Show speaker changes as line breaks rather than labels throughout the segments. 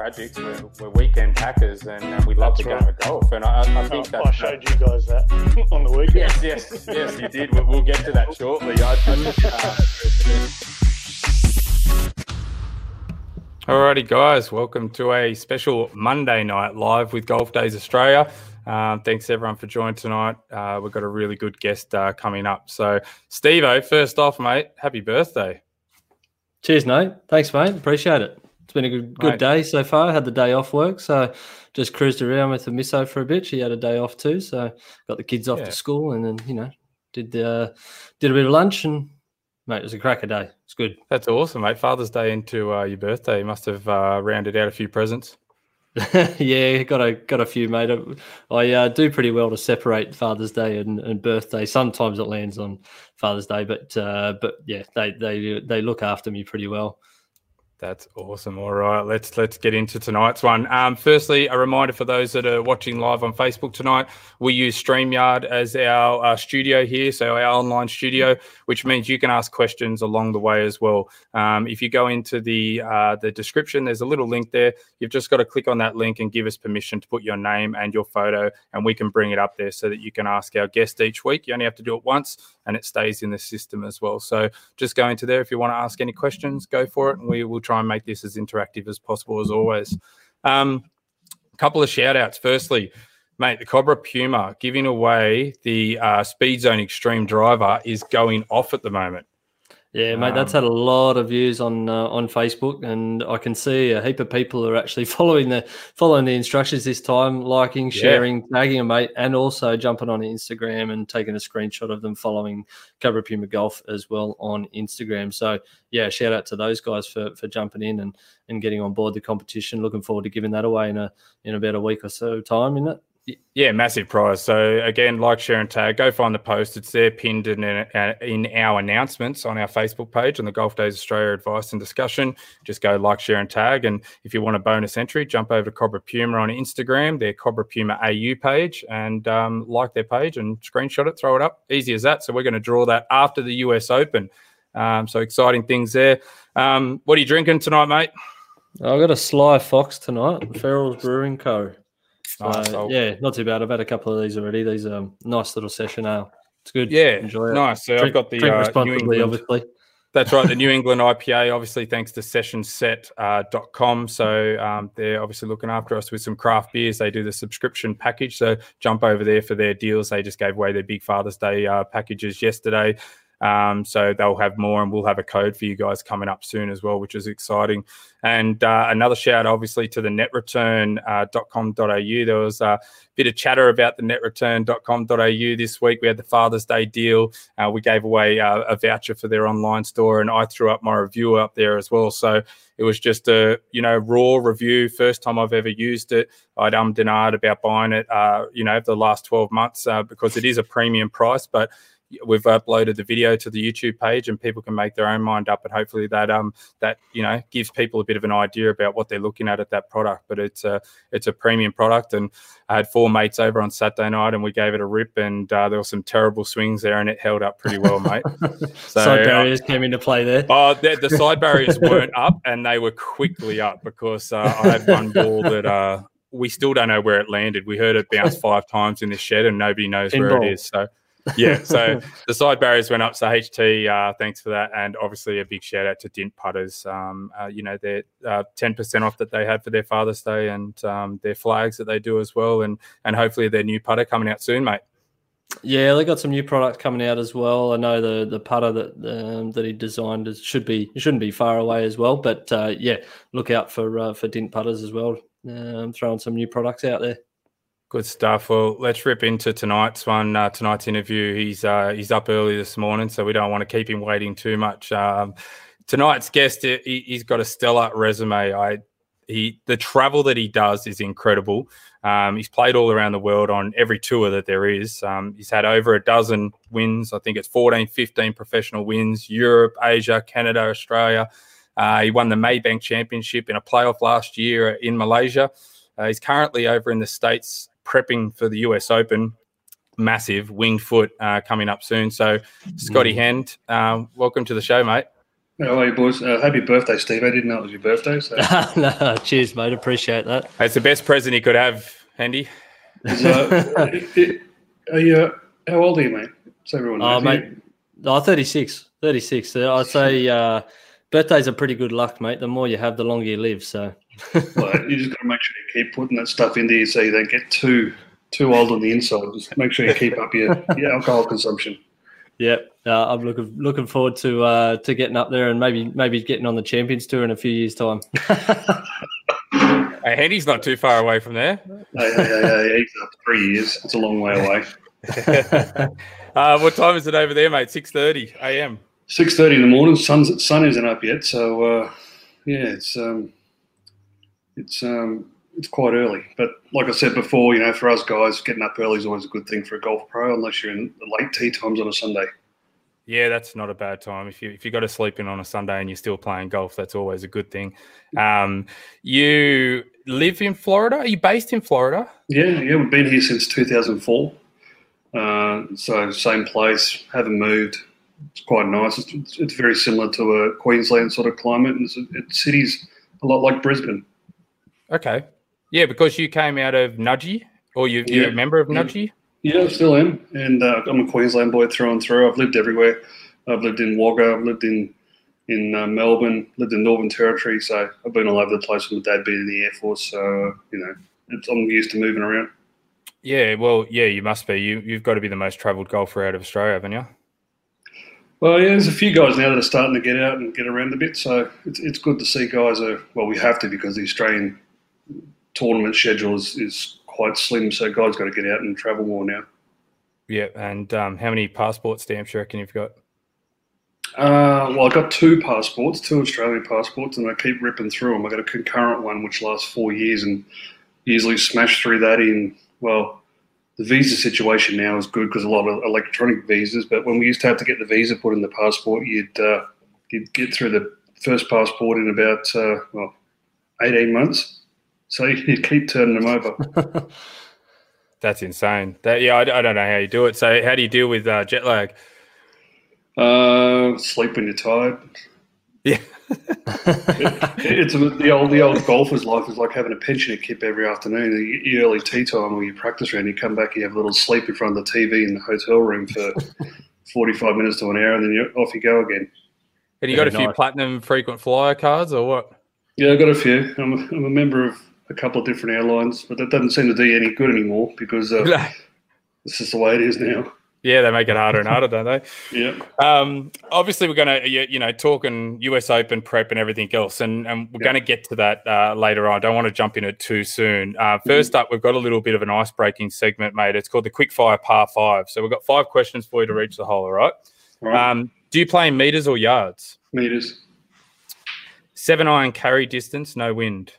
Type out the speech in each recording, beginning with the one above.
tragics. We're, we're weekend packers, and, and we love that's the right. game of golf. And I, I think
oh, I showed you guys that on the weekend.
Yes, yes, yes, you did. We'll, we'll get to that shortly. I, I Alrighty, guys, welcome to a special Monday night live with Golf Days Australia. Um, thanks everyone for joining tonight. Uh, we've got a really good guest uh, coming up. So, Steve, first off, mate, happy birthday.
Cheers, mate. Thanks, mate. Appreciate it. It's been a good good day so far. Had the day off work, so just cruised around with the misso for a bit. She had a day off too, so got the kids off yeah. to school, and then you know did uh, did a bit of lunch, and mate, it was a cracker day. It's good.
That's awesome, mate. Father's Day into uh, your birthday. You must have uh, rounded out a few presents.
yeah, got a got a few, mate. I uh, do pretty well to separate Father's Day and, and, birthday. Sometimes it lands on Father's Day, but uh, but yeah, they they they look after me pretty well.
That's awesome. All right, let's let's get into tonight's one. Um, firstly, a reminder for those that are watching live on Facebook tonight, we use Streamyard as our uh, studio here, so our online studio, which means you can ask questions along the way as well. Um, if you go into the uh, the description, there's a little link there. You've just got to click on that link and give us permission to put your name and your photo, and we can bring it up there so that you can ask our guest each week. You only have to do it once, and it stays in the system as well. So just go into there if you want to ask any questions, go for it, and we will try and make this as interactive as possible as always. Um, a couple of shout outs. Firstly, mate, the Cobra Puma giving away the uh, Speed Zone Extreme driver is going off at the moment.
Yeah, mate, that's um, had a lot of views on uh, on Facebook, and I can see a heap of people are actually following the following the instructions this time, liking, sharing, yeah. tagging a mate, and also jumping on Instagram and taking a screenshot of them following Cobra Puma Golf as well on Instagram. So yeah, shout out to those guys for for jumping in and and getting on board the competition. Looking forward to giving that away in a in about a week or so time, isn't it?
Yeah, massive prize. So again, like, share, and tag. Go find the post. It's there pinned in, in our announcements on our Facebook page on the Golf Days Australia advice and discussion. Just go like, share, and tag. And if you want a bonus entry, jump over to Cobra Puma on Instagram, their Cobra Puma AU page, and um, like their page and screenshot it, throw it up. Easy as that. So we're going to draw that after the US Open. Um, so exciting things there. Um, what are you drinking tonight, mate?
I've got a Sly Fox tonight, Farrell's Brewing Co. Nice. Uh, yeah, not too bad. I've had a couple of these already. These are um, nice little session ale. It's good.
Yeah, enjoy it. Nice. So drink, I've got the
drink uh, responsibly, obviously.
That's right, the New England IPA, obviously, thanks to sessionset.com. Uh, so um, they're obviously looking after us with some craft beers. They do the subscription package. So jump over there for their deals. They just gave away their big Father's Day uh, packages yesterday. Um, so they'll have more, and we'll have a code for you guys coming up soon as well, which is exciting. And uh, another shout, obviously, to the netreturn.com.au. Uh, there was a bit of chatter about the netreturn.com.au this week. We had the Father's Day deal. Uh, we gave away uh, a voucher for their online store, and I threw up my review up there as well. So it was just a you know raw review. First time I've ever used it. I'd um denied about buying it. Uh, you know, the last twelve months uh, because it is a premium price, but we've uploaded the video to the YouTube page and people can make their own mind up and hopefully that um that you know gives people a bit of an idea about what they're looking at at that product but it's a it's a premium product and I had four mates over on Saturday night and we gave it a rip and uh, there were some terrible swings there and it held up pretty well mate
so side uh, barriers uh, came into play there
oh the, the side barriers weren't up and they were quickly up because uh, I had one ball that uh we still don't know where it landed. We heard it bounce five times in the shed, and nobody knows where it is. So yeah, so the side barriers went up. So HT, uh, thanks for that, and obviously a big shout out to Dint Putters. Um, uh, you know, they're uh, ten percent off that they had for their Father's Day, and um, their flags that they do as well, and and hopefully their new putter coming out soon, mate.
Yeah, they got some new products coming out as well. I know the the putter that um, that he designed is, should be shouldn't be far away as well. But uh, yeah, look out for uh, for Dint putters as well. Um, throwing some new products out there.
Good stuff. Well, let's rip into tonight's one. Uh, tonight's interview. He's uh, he's up early this morning, so we don't want to keep him waiting too much. Um, tonight's guest, he, has got a stellar resume. I he the travel that he does is incredible. Um, he's played all around the world on every tour that there is. Um, he's had over a dozen wins. I think it's 14, 15 professional wins. Europe, Asia, Canada, Australia. Uh, he won the Maybank Championship in a playoff last year in Malaysia. Uh, he's currently over in the States prepping for the US Open. Massive winged foot uh, coming up soon. So, Scotty mm. Hend, um, welcome to the show, mate.
How are you, boys? Uh, happy birthday, Steve. I didn't know it was your birthday. So.
no, cheers, mate. Appreciate that.
It's the best present he could have, Hendy.
Is, uh, it- it- are you, uh, how old are you, mate? So everyone
Oh,
knows.
mate. Oh, 36. 36. Uh, I'd say uh, birthdays are pretty good luck, mate. The more you have, the longer you live. So,
Well, you just got to make sure you keep putting that stuff in there so you don't get too too old on the inside. Just make sure you keep up your, your alcohol consumption.
Yep, uh, I'm looking looking forward to uh, to getting up there and maybe maybe getting on the Champions Tour in a few years' time.
Hey, Hendy's not too far away from there.
Hey, hey, hey, hey, he's up three years. It's a long way away.
Uh, what time is it over there, mate? Six thirty a.m.
Six thirty in the morning. Sun's sun isn't up yet, so uh, yeah, it's um, it's um, it's quite early. But like I said before, you know, for us guys, getting up early is always a good thing for a golf pro, unless you're in the late tee times on a Sunday.
Yeah, that's not a bad time. If you if you got to sleep in on a Sunday and you're still playing golf, that's always a good thing. Um, you live in Florida. Are you based in Florida?
Yeah, yeah, we've been here since 2004. Uh, so same place, haven't moved. It's quite nice. It's, it's very similar to a Queensland sort of climate, and it's, it's cities a lot like Brisbane.
Okay. Yeah, because you came out of Nudgee, or you, you're a member of
Yeah.
Nudgee.
Yeah, I still am, and uh, I'm a Queensland boy through and through. I've lived everywhere. I've lived in Wagga. I've lived in in uh, Melbourne. Lived in Northern Territory. So I've been all over the place. with My dad being in the Air Force, so you know, it's, I'm used to moving around.
Yeah, well, yeah, you must be. You you've got to be the most travelled golfer out of Australia, haven't you?
Well, yeah, there's a few guys now that are starting to get out and get around a bit. So it's, it's good to see guys are, well, we have to because the Australian tournament schedule is, is quite slim. So guys got to get out and travel more now.
Yeah. And um, how many passport stamps you reckon you've got?
Uh, well, I've got two passports, two Australian passports, and I keep ripping through them. I got a concurrent one which lasts four years, and usually smash through that in. Well, the visa situation now is good because a lot of electronic visas. But when we used to have to get the visa put in the passport, you'd uh, you'd get through the first passport in about uh, well eighteen months. So you keep turning them over.
That's insane. That yeah, I, I don't know how you do it. So how do you deal with uh, jet lag?
Uh, sleep when you're tired.
Yeah.
It's the old the old golfer's life is like having a pensioner kip every afternoon. You, you early tee time or you practice round, you come back, you have a little sleep in front of the TV in the hotel room for forty five minutes to an hour, and then you off you go again.
And you got a few
nice.
platinum frequent flyer cards or what?
Yeah, I got a few. I'm a, I'm a member of a couple of different airlines, but that doesn't seem to do any good anymore because uh, this is the way it is now.
yeah, they make it harder and harder, don't they?
Yeah.
Um, obviously, we're going to, you know, talking US Open prep and everything else, and, and we're
Yeah.
going to get to that uh, later on. I don't want to jump in it too soon. Uh, first up, we've got a little bit of an ice breaking segment, mate. It's called the Quick Fire Par Five. So we've got five questions for you to reach the hole, all right?
All right.
Um, do you play in meters or yards?
Meters.
Seven iron carry distance, no wind.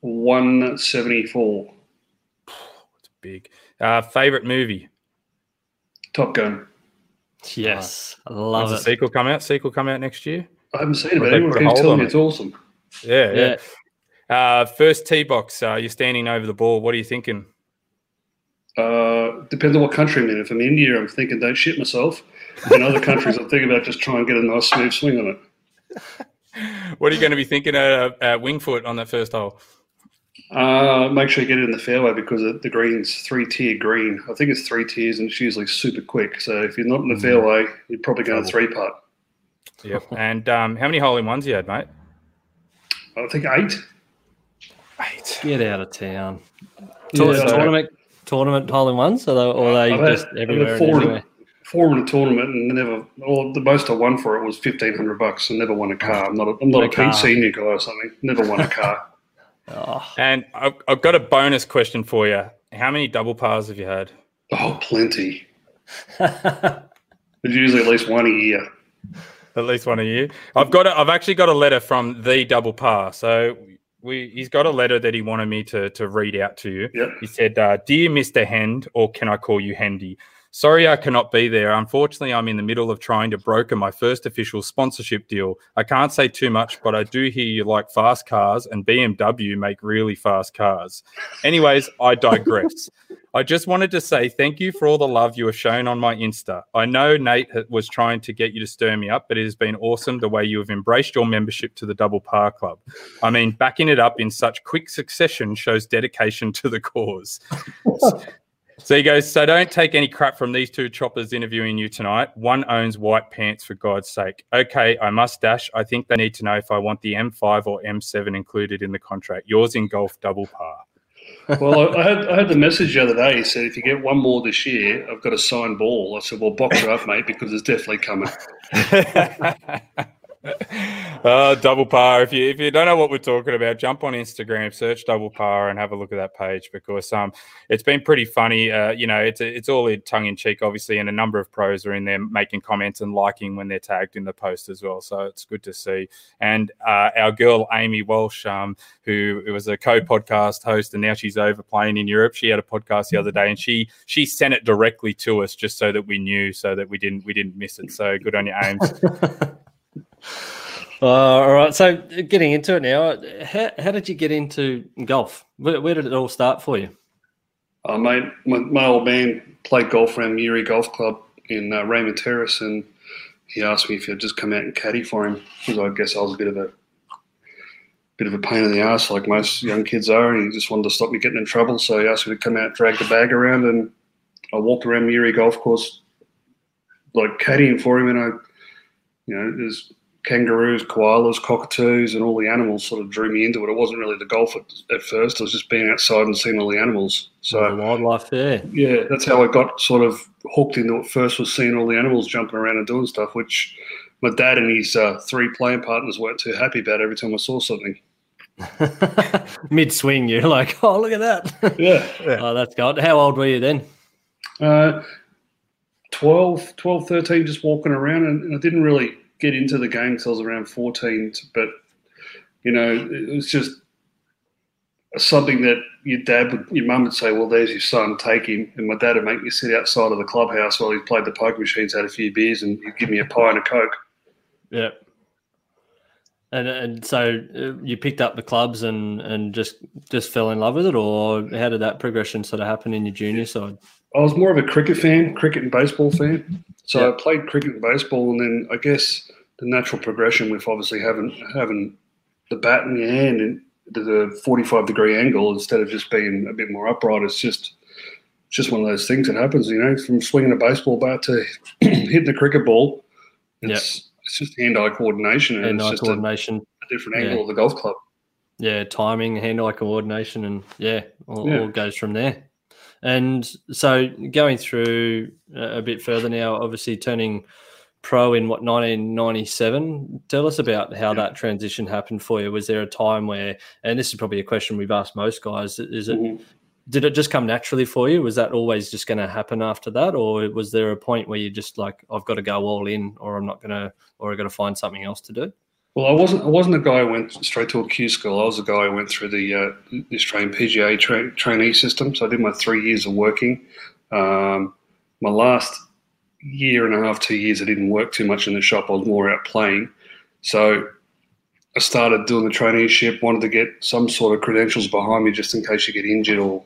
One seventy four.
It's big. Uh, favorite movie?
Top Gun.
yes, I
When's
love
the
it.
sequel come out? Sequel come out next year?
I haven't seen it, but
they
everyone keeps telling
on
me
it.
it's awesome.
Yeah,
Yeah,
yeah. Uh, first tee box. Uh, you're standing over the ball. What are you thinking?
Uh, depends on what country I'm in. If I'm in India, I'm thinking don't shit myself. In other countries, I'm thinking about just trying to get a nice smooth swing on it.
What are you going to be thinking at, at Winged Foot on that first hole?
Uh, make sure you get it in the fairway because the- the green's three tier green. I think it's three tiers and it's usually super quick. So if you're not in the fairway, you're probably going to three putt.
Yep. and um, how many hole in ones you had, mate?
I think eight.
Eight.
get out of town.
Yeah,
Tour-
so-
tournament, tournament hole in ones, or they, or they
I've
just
I've had
everywhere and
four,
everywhere.
four in a tournament and never. Well, the most I won for it was fifteen hundred bucks and never won a car. I'm not. A, I'm not
A
a
car.
Pete Senior guy or something. Never won a car.
Oh,
And I've, I've got a bonus question for you. How many double pars have you had?
oh, plenty. There's usually at least one a year.
At least one a year. I've got. A, I've actually got a letter from the double par. So we. He's got a letter that he wanted me to to read out to you.
Yep.
He said, uh, "Dear Mister Hend, or can I call you Hendy?" Sorry I cannot be there. Unfortunately, I'm in the middle of trying to broker my first official sponsorship deal. I can't say too much, but I do hear you like fast cars and BMW make really fast cars. Anyways, I digress. I just wanted to say thank you for all the love you have shown on my Insta. I know Nate was trying to get you to stir me up, but it has been awesome the way you have embraced your membership to the Double Par Club. I mean, backing it up in such quick succession shows dedication to the cause. So he goes, So don't take any crap from these two choppers interviewing you tonight. One owns white pants, for God's sake. Okay, I must dash. I think they need to know if I want the M5 or M7 included in the contract. Yours in golf, double par.
well, I, I, had I had the message the other day. He said, if you get one more this year, I've got a signed ball. I said, well, box it up, mate, because it's definitely coming.
uh, double par. If you if you don't know what we're talking about, jump on Instagram, search double par, and have a look at that page because um it's been pretty funny. Uh, you know, it's it's all tongue in cheek, obviously, and a number of pros are in there making comments and liking when they're tagged in the post as well. So it's good to see. And uh, our girl Amy Walsh, um, who was a co-podcast host, and now she's over playing in Europe. She had a podcast the other day, and she she sent it directly to us just so that we knew, so that we didn't we didn't miss it. So good on you, Ames.
Uh, all right. So getting into it now, how, how did you get into golf? Where, where did it all start for you?
Uh, mate, my, my old man played golf around Muree Golf Club in uh, Raymond Terrace, and he asked me if I'd just come out and caddy for him because I guess I was a bit of a bit of a pain in the ass, like most young kids are, and he just wanted to stop me getting in trouble. So he asked me to come out, drag the bag around, and I walked around Muree Golf Course like caddying for him, and I, you know, there's kangaroos, koalas, cockatoos, and all the animals sort of drew me into it. It wasn't really the golf at, at first. It was just being outside and seeing all the animals. So
the wildlife there.
Yeah, that's how I got sort of hooked into it. First was seeing all the animals jumping around and doing stuff, which my dad and his uh, three playing partners weren't too happy about every time I saw something.
Mid swing, you're like, oh, look at that.
Yeah.
yeah. Oh, that's good. How old were you then?
Uh, 12, 12, 13, just walking around, and, and I didn't really get into the game because I was around 14. But, you know, it was just something that your dad would, your mum would say, well, there's your son, take him. And my dad would make me sit outside of the clubhouse while he played the poker machines, had a few beers, and he'd give me a pie and a Coke.
Yeah. And and so uh, you picked up the clubs and and just just fell in love with it, or how did that progression sort of happen in your junior side?
I was more of a cricket fan, cricket and baseball fan. So yeah. I played cricket and baseball, and then I guess the natural progression with obviously having having the bat in your hand and the 45 degree angle instead of just being a bit more upright. It's just just one of those things that happens, you know, from swinging a baseball bat to hitting a cricket ball. It's yep. it's just hand eye coordination and
hand-eye
it's
just coordination.
A, a different angle yeah. of the golf club.
Yeah, timing, hand eye coordination, and yeah, all, yeah. all goes from there. And so going through a bit further now, obviously turning pro in what 1997 tell us about how yeah. that transition happened for you. Was there a time where and this is probably a question we've asked most guys is it mm-hmm. did it just come naturally for you? Was that always just going to happen after that? Or was there a point where you just like i've got to go all in or i'm not going to or i've got to find something else to do
well, I wasn't. I wasn't a guy who went straight to a Q school. I was a guy who went through the, uh, the Australian PGA tra- trainee system. So I did my three years of working. Um, my last year and a half, two years, I didn't work too much in the shop. I was more out playing. So I started doing the traineeship. Wanted to get some sort of credentials behind me just in case you get injured or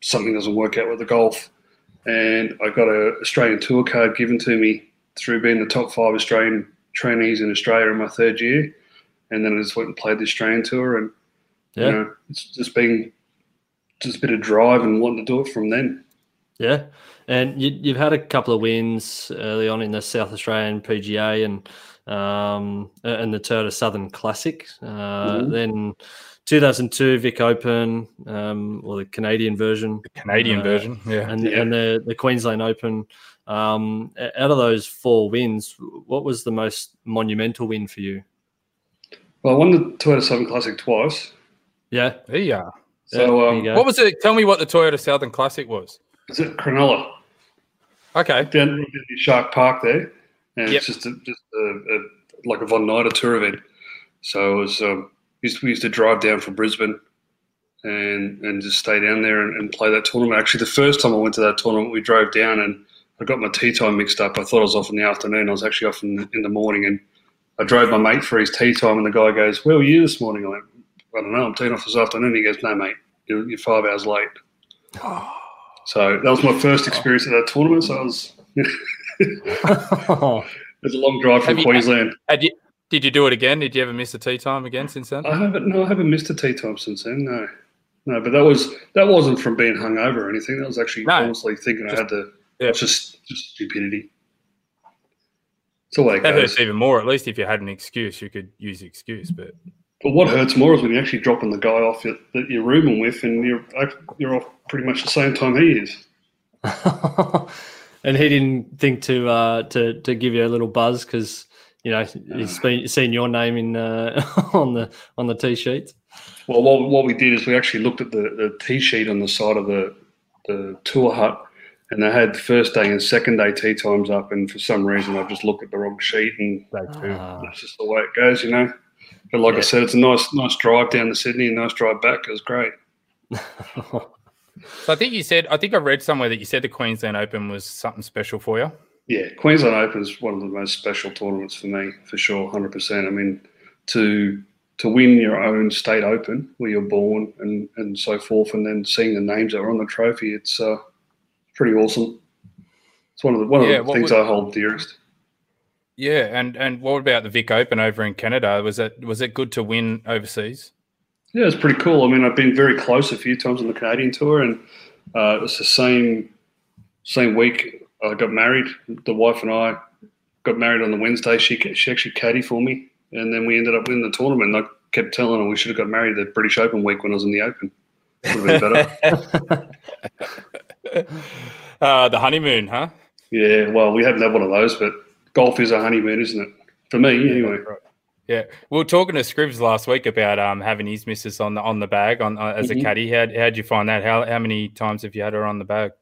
something doesn't work out with the golf. And I got an Australian tour card given to me through being the top five Australian trainees in Australia in my third year, and then I just went and played the Australian tour, and yeah. you know, it's just been just a bit of drive and wanting to do it from then.
Yeah, and you, have had a couple of wins early on in the South Australian PGA and um, and the Toyota Southern Classic. Uh, mm-hmm. Then 2002 Vic Open, um, or the Canadian version.
The Canadian uh, version, yeah,
and
yeah.
and the the Queensland Open. Um, out of those four wins, what was the most monumental win for you?
Well, I won the Toyota Southern Classic twice.
Yeah,
there you are.
So, um,
what was it? Tell me what the Toyota Southern Classic was.
Is it Cronulla?
Okay.
Down at Shark Park there, and yep. it's just a, just a, a, like a Von Nida tour event. So it was um, used to, we used to drive down from Brisbane and and just stay down there and, and, play that tournament. Actually, the first time I went to that tournament, we drove down and I got my tee time mixed up. I thought I was off in the afternoon. I was actually off in the, in the morning, and I drove my mate for his tee time. And the guy goes, "Where were you this morning?" I went, "I don't know. I'm teeing off this afternoon." He goes, "No, mate, you're, you're five hours late." So that was my first experience at that tournament. So I was. It's a long drive from
Have you-
Queensland.
Had you, did you do it again? Did you ever miss a tee time again since then?
I haven't. No, I haven't missed a tee time since then. No, no. But that was that wasn't from being hungover or anything. That was actually
No.
honestly thinking I had to.
Yeah.
It's just just stupidity. It's the way
That
goes.
hurts even more. At least if you had an excuse, you could use the excuse. But
But what hurts more is when you're actually dropping the guy off your, that you're rooming with, and you're you're off pretty much the same time he is.
and he didn't think to uh, to to give you a little buzz because you know he's been seen your name in uh, on the on the tee sheets.
Well, what, what we did is we actually looked at the, the tee sheet on the side of the, the tour hut, and they had first day and second day tee times up. And for some reason, I just looked at the wrong sheet, and
Ah.
that's just the way it goes, you know. But like I said, it's a nice nice drive down to Sydney, and nice drive back. It was great.
so I think you said, I think I read somewhere that you said the Queensland Open was something special for you.
Yeah, Queensland Open is one of the most special tournaments for me, for sure, hundred percent. I mean, to to win your own state open where you're born and, and so forth, and then seeing the names that are on the trophy, it's uh, pretty awesome. It's one of the one
Yeah,
of the things
would-
I hold dearest.
Yeah, and and what about the Vic Open over in Canada? Was it was it good to win overseas?
Yeah, it's pretty cool. I mean, I've been very close a few times on the Canadian tour, and uh, it's the same same week I got married. The wife and I got married on the Wednesday. She she actually caddied for me, and then we ended up winning the tournament. And I kept telling her we should have got married the British Open week when I was in the Open. Would have been better.
uh, the honeymoon, huh?
yeah, well, we haven't had one of those, but golf is a honeymoon, isn't it? For me, anyway.
Yeah, we were talking to Scribs last week about um, having his missus on the on the bag on uh, as
Mhm.
a caddy. How how'd you find that? How how many times have you had her on the bag?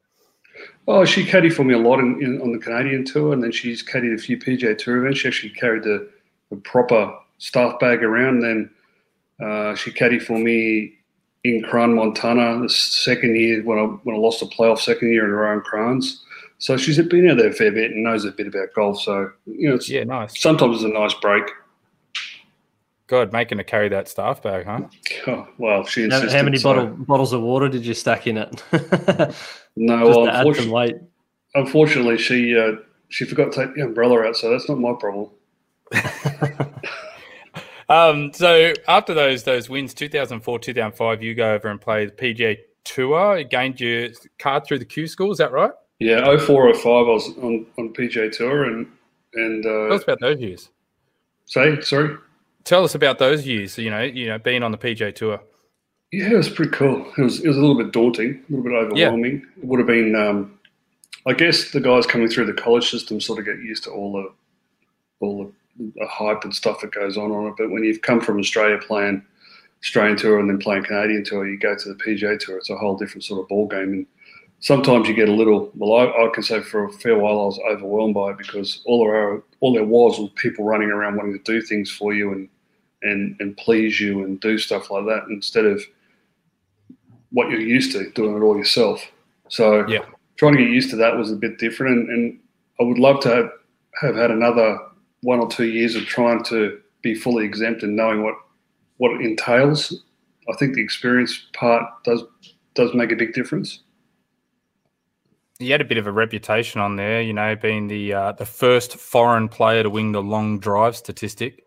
Oh, she caddied for me a lot in, in, on the Canadian tour, and then she's caddied a few PGA Tour events. She actually carried the, the proper staff bag around. Then uh, she caddied for me in Crans-Montana, the second year when I when I lost the playoff second year in a row in Crans. So she's been out there a fair bit and knows a bit about golf. So you know, it's,
Yeah, nice.
sometimes it's a nice break.
God, making her carry that staff bag, huh?
Oh, well, she
How,
insisted.
how many
so-
bottle, bottles of water did you stack in it?
No,
Just
well,
to add some
unfortunately,
weight.
unfortunately, she uh, she forgot to take the umbrella out, so that's not my problem.
Um, so after those those wins, 2004, 2005, you go over and play the PGA Tour. You gained your card through the Q School. Is that right?
Yeah, 04, 05, I was on, on PGA Tour and and
Tell
uh,
us about those years.
say sorry.
Tell us about those years. You know, you know, being on the PGA Tour.
Yeah, it was pretty cool. It was it was a little bit daunting, a little bit overwhelming. It would have been, um, I guess, the guys coming through the college system sort of get used to all the all the, the hype and stuff that goes on on it. But when you've come from Australia playing Australian tour and then playing Canadian tour, you go to the PGA tour. It's a whole different sort of ball game. And sometimes you get a little. Well, I, I can say for a fair while I was overwhelmed by it because all there are, all there was was people running around wanting to do things for you and and and please you and do stuff like that instead of what you're used to doing it all yourself. So
Yeah.
trying to get used to that was a bit different, and, and I would love to have, have had another one or two years of trying to be fully exempt and knowing what what it entails. I think the experience part does does make a big difference.
You had a bit of a reputation on there, you know, being the uh, the first foreign player to win the long drive statistic.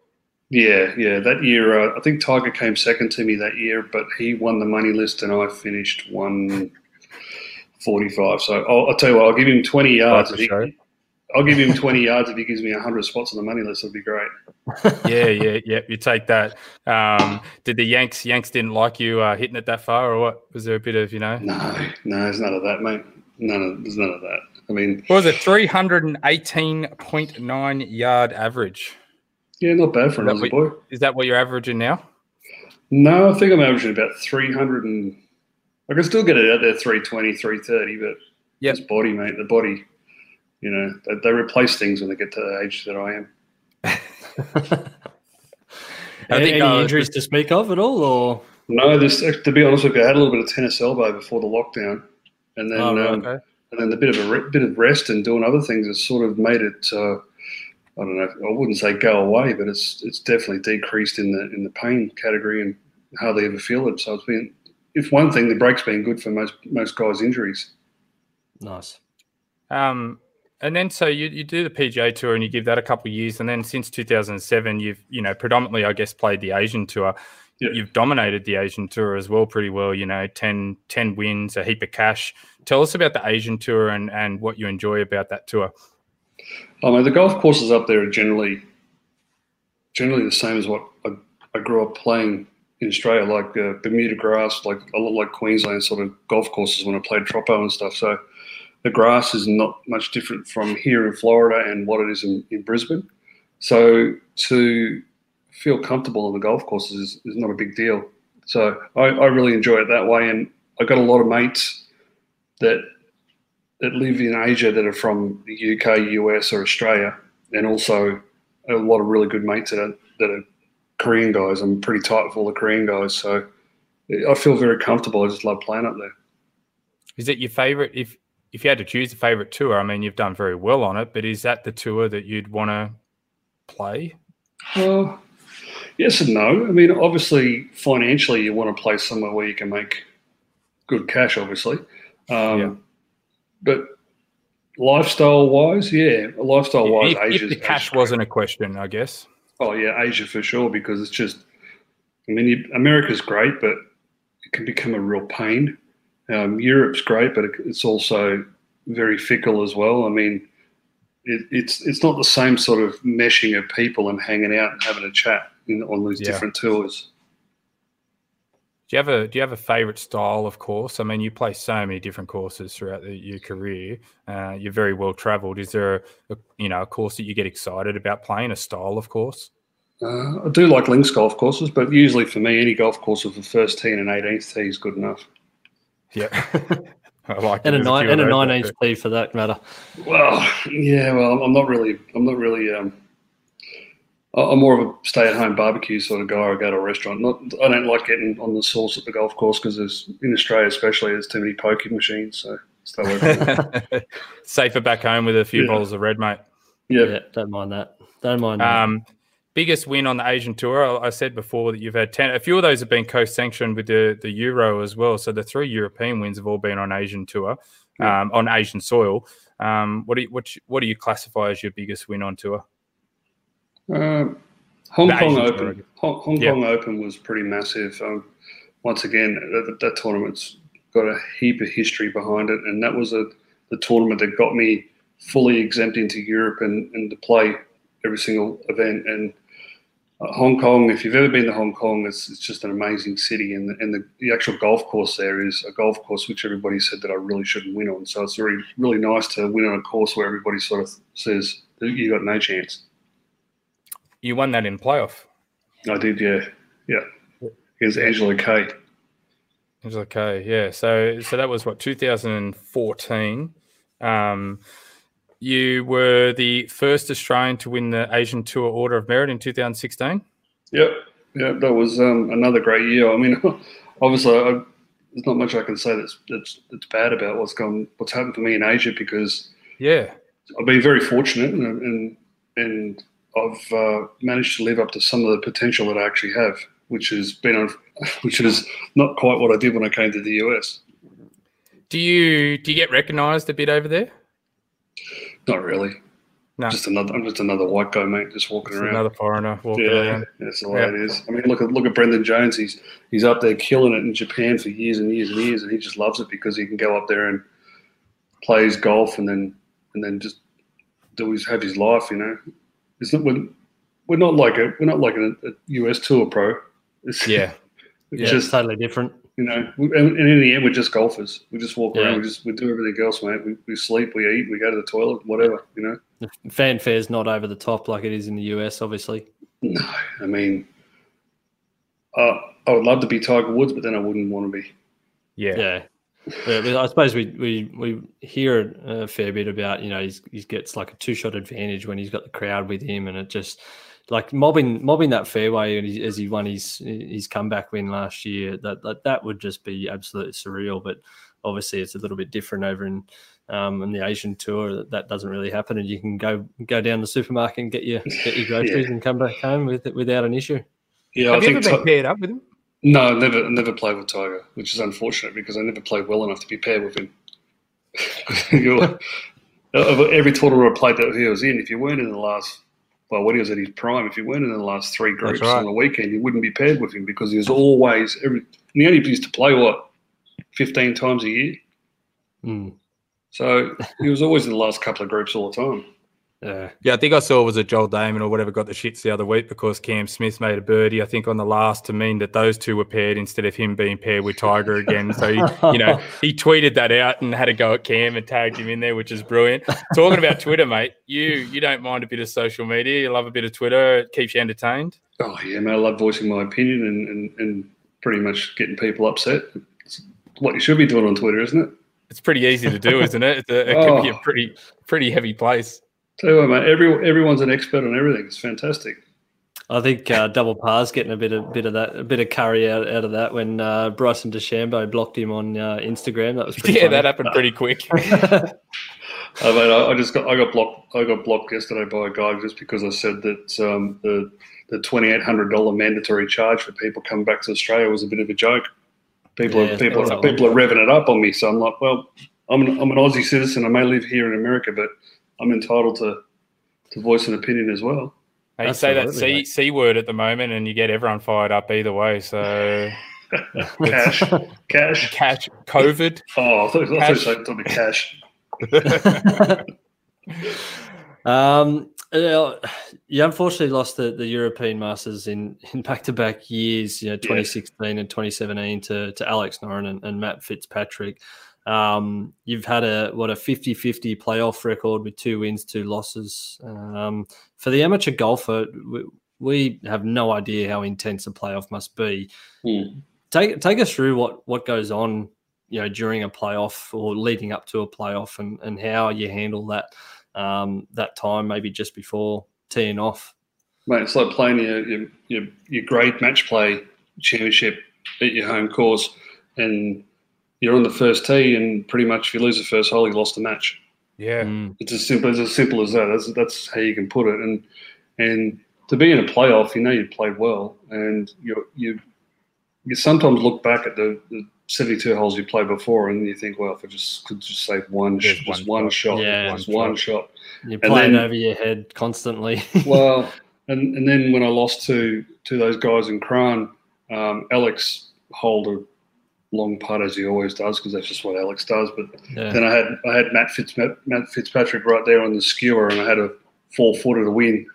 Yeah, yeah. That year, uh, I think Tiger came second to me that year, but he won the money list, and I finished one forty-five. So I'll, I'll tell you what, I'll give him twenty yards. He. I'll give him twenty yards if he gives me hundred spots on the money list. That'd be great.
yeah, yeah, yeah. You take that. Um, did the Yanks Yanks didn't like you uh, hitting it that far, or what? Was there a bit of you know?
No, no, there's none of that, mate. None of there's none of that. I mean,
What was it? Three hundred and eighteen point nine yard average.
yeah, not bad for an Aussie boy.
Is that what you're averaging now?
No, I think I'm averaging about 300 and I can still get it out there 320, 330, but
Yep.
this body, mate, the body, you know, they, they replace things when they get to the age that I am.
I
Any,
think,
any
uh,
injuries to speak of at all, or
No, this to be honest with you, I had a little bit of tennis elbow before the lockdown, and then
Oh, right,
um,
okay.
and then the bit of a re- bit of rest and doing other things has sort of made it. Uh, I don't know. I wouldn't say go away, but it's it's definitely decreased in the in the pain category and hardly ever feel it. So it's been, if one thing, the break's been good for most most guys' injuries.
Nice.
Um, and then so you, you do the PGA tour and you give that a couple of years, and then since 2007, you've you know predominantly, I guess, played the Asian tour.
Yeah.
You've dominated the Asian tour as well pretty well. You know, 10, 10 wins, a heap of cash. Tell us about the Asian tour and and what you enjoy about that tour.
I mean, the golf courses up there are generally generally the same as what I, I grew up playing in Australia, like uh, Bermuda grass, like a lot like Queensland sort of golf courses when I played Troppo and stuff. So the grass is not much different from here in Florida and what it is in, in Brisbane. So to feel comfortable on the golf courses is, is not a big deal. So I, I really enjoy it that way. And I've got a lot of mates that that live in Asia that are from the UK, US, or Australia, and also a lot of really good mates that are, that are Korean guys. I'm pretty tight with all the Korean guys, so I feel very comfortable. I just love playing up there.
Is it your favorite? If if you had to choose a favorite tour, I mean, you've done very well on it, but is that the tour that you'd want to play?
Uh, yes and no. I mean, obviously, financially, you want to play somewhere where you can make good cash, obviously. Um,
Yeah.
But lifestyle wise, yeah, lifestyle wise,
if, if the cash
Asia's
wasn't a question, I guess.
Oh yeah, Asia for sure because it's just. I mean, you, America's great, but it can become a real pain. Um, Europe's great, but it's also very fickle as well. I mean, it, it's it's not the same sort of meshing of people and hanging out and having a chat in, on these
Yeah.
different tours.
Do you have a Do you have a favorite style of course? I mean, you play so many different courses throughout the, your career. Uh, you're very well travelled. Is there a, a you know a course that you get excited about playing? A style of course?
Uh, I do like links golf courses, but usually for me, any golf course with the first tee and an 18th tee is good enough.
Yeah, I like
And a,
it.
Nine,
few
and a
of
nine inch
there.
for that matter.
Well, yeah, well, I'm not really, I'm not really, um, I- I'm more of a stay-at-home barbecue sort of guy. I go to a restaurant. Not, I don't like getting on the sauce at the golf course because there's in Australia, especially, there's too many poking machines. So stay away from.
Safer back home with a few
Yeah.
bottles of red, mate.
Yeah,
Yeah, don't mind that. Don't mind that.
Biggest win on the Asian tour. I I said before that you've had ten. A few of those have been co-sanctioned with the the Euro as well. So the three European wins have all been on Asian tour,
Yeah.
um, on Asian soil. Um, what do you what, you- what do you classify as your biggest win on tour?
Um, Hong
The
Kong
Asian
Open.
guess.
Hong, Hong
Yeah.
Kong Open was pretty massive. Um, once again, that, that tournament's got a heap of history behind it, and that was a the tournament that got me fully exempt into Europe and, and to play every single event. And uh, Hong Kong, if you've ever been to Hong Kong, it's, it's just an amazing city, and the, and the, the actual golf course there is a golf course which everybody said that I really shouldn't win on. So it's really really nice to win on a course where everybody sort of says that you got no chance.
You won that in playoff.
I did, yeah, yeah. Against Angelo
Que. Was okay, yeah. So so that was what 2014. Um, you were the first Australian to win the Asian Tour Order of Merit in 2016.
Yep, yeah. That was um, another great year. I mean, obviously, I, there's not much I can say that's that's that's bad about what's gone, what's happened for me in Asia because
Yeah,
I've been very fortunate and and, and I've uh, managed to live up to some of the potential that I actually have, which has been which is not quite what I did when I came to the US.
Do you do you get recognised a bit over there?
Not really.
No,
Just another. I'm just another white guy, mate, just walking
Just
around.
another foreigner walking
Yeah,
around.
that's the way
Yeah.
it is. I mean, look at look at Brendan Jones. He's he's up there killing it in Japan for years and years and years, and he just loves it because he can go up there and play his golf and then and then just do his have his life. You know, it's not we're, we're not like a we're not like a, a US tour pro. It's,
Yeah,
it's
yeah,
just
totally different.
You know, we, and, and in the end, we're just golfers. We just walk
Yeah.
around. We just we do everything else, mate. We, we sleep, we eat, we go to the toilet, whatever. You know.
The fanfare's not over the top like it is in the US, obviously.
No, I mean, uh, I would love to be Tiger Woods, but then I wouldn't want to be.
yeah,
Yeah. Yeah, I suppose we, we, we hear a fair bit about, you know, he's, he gets like a two shot advantage when he's got the crowd with him and it just like mobbing mobbing that fairway and as he won his his comeback win last year, that, that that would just be absolutely surreal. But obviously it's a little bit different over in um, and the Asian tour, that, that doesn't really happen, and you can go go down the supermarket and get your get your groceries yeah. and come back home with it without an issue.
Yeah, Have I you think ever been paired up with him?
No, never never played with Tiger, which is unfortunate because I never played well enough to be paired with him. every tournament I played that he was in, if you weren't in the last well, when he was at his prime, if he weren't in the last three groups right. on the weekend, you wouldn't be paired with him because he was always every. And he only used to play what fifteen times a year.
Mm.
So he was always in the last couple of groups all the time.
Yeah. Yeah, I think I saw it was a Joel Dahmen or whatever got the shits the other week because Cam Smith made a birdie, I think, on the last to mean that those two were paired instead of him being paired with Tiger again. So, he, you know, he tweeted that out and had a go at Cam and tagged him in there, which is brilliant. Talking about Twitter, mate, you you don't mind a bit of social media. You love a bit of Twitter. It keeps you entertained.
Oh, yeah, man. I love voicing my opinion and, and, and pretty much getting people upset. It's what you should be doing on Twitter, isn't it?
It's pretty easy to do, isn't it? A, it oh. can be a oh. pretty pretty heavy place.
Tell you what, mate, every, everyone's an expert on everything. It's fantastic.
I think uh, double par's getting a bit of bit of that a bit of curry out, out of that when uh, Bryson DeChambeau blocked him on uh, Instagram. That was
yeah,
funny.
that happened pretty quick.
I mean, I, I, just got I got blocked. I got blocked yesterday by a guy just because I said that um, the the twenty eight hundred dollar mandatory charge for people coming back to Australia was a bit of a joke. People yeah, are, people are, people are revving it up on me, so I'm like, well, I'm an, I'm an Aussie citizen. I may live here in America, but I'm entitled to to voice an opinion as well.
you say that c c word at the moment, and you get everyone fired up either way. So
cash, cash,
cash, COVID.
Oh, I thought, I thought you were cash.
um, you unfortunately lost the, the European Masters in in back to back years. You know, 2016 yes. and 2017 to to Alex Noren and, and Matt Fitzpatrick. Um, you've had a what a 50-50 playoff record with two wins, two losses. Um, for the amateur golfer, we, we, have no idea how intense a playoff must be.
Mm.
Take take us through what what goes on, you know, during a playoff or leading up to a playoff, and and how you handle that um, that time, maybe just before teeing off.
Mate, it's like playing your your, your, your great match play championship at your home course, and you're on the first tee, and pretty much if you lose the first hole, you lost the match.
Yeah,
mm.
it's as simple as as simple as that. That's that's how you can put it. And and to be in a playoff, you know you played well, and you you you sometimes look back at the, the 72 holes you played before, and you think, well, if I just could just save one, just one, one shot, yeah, just one shot.
You're playing then, over your head constantly.
well, and and then when I lost to to those guys in Crans, um, Alex Holder long putt as he always does because that's just what Alex does. But yeah. then I had I had Matt, Fitz, Matt Fitzpatrick right there on the skewer, and I had a four footer to win.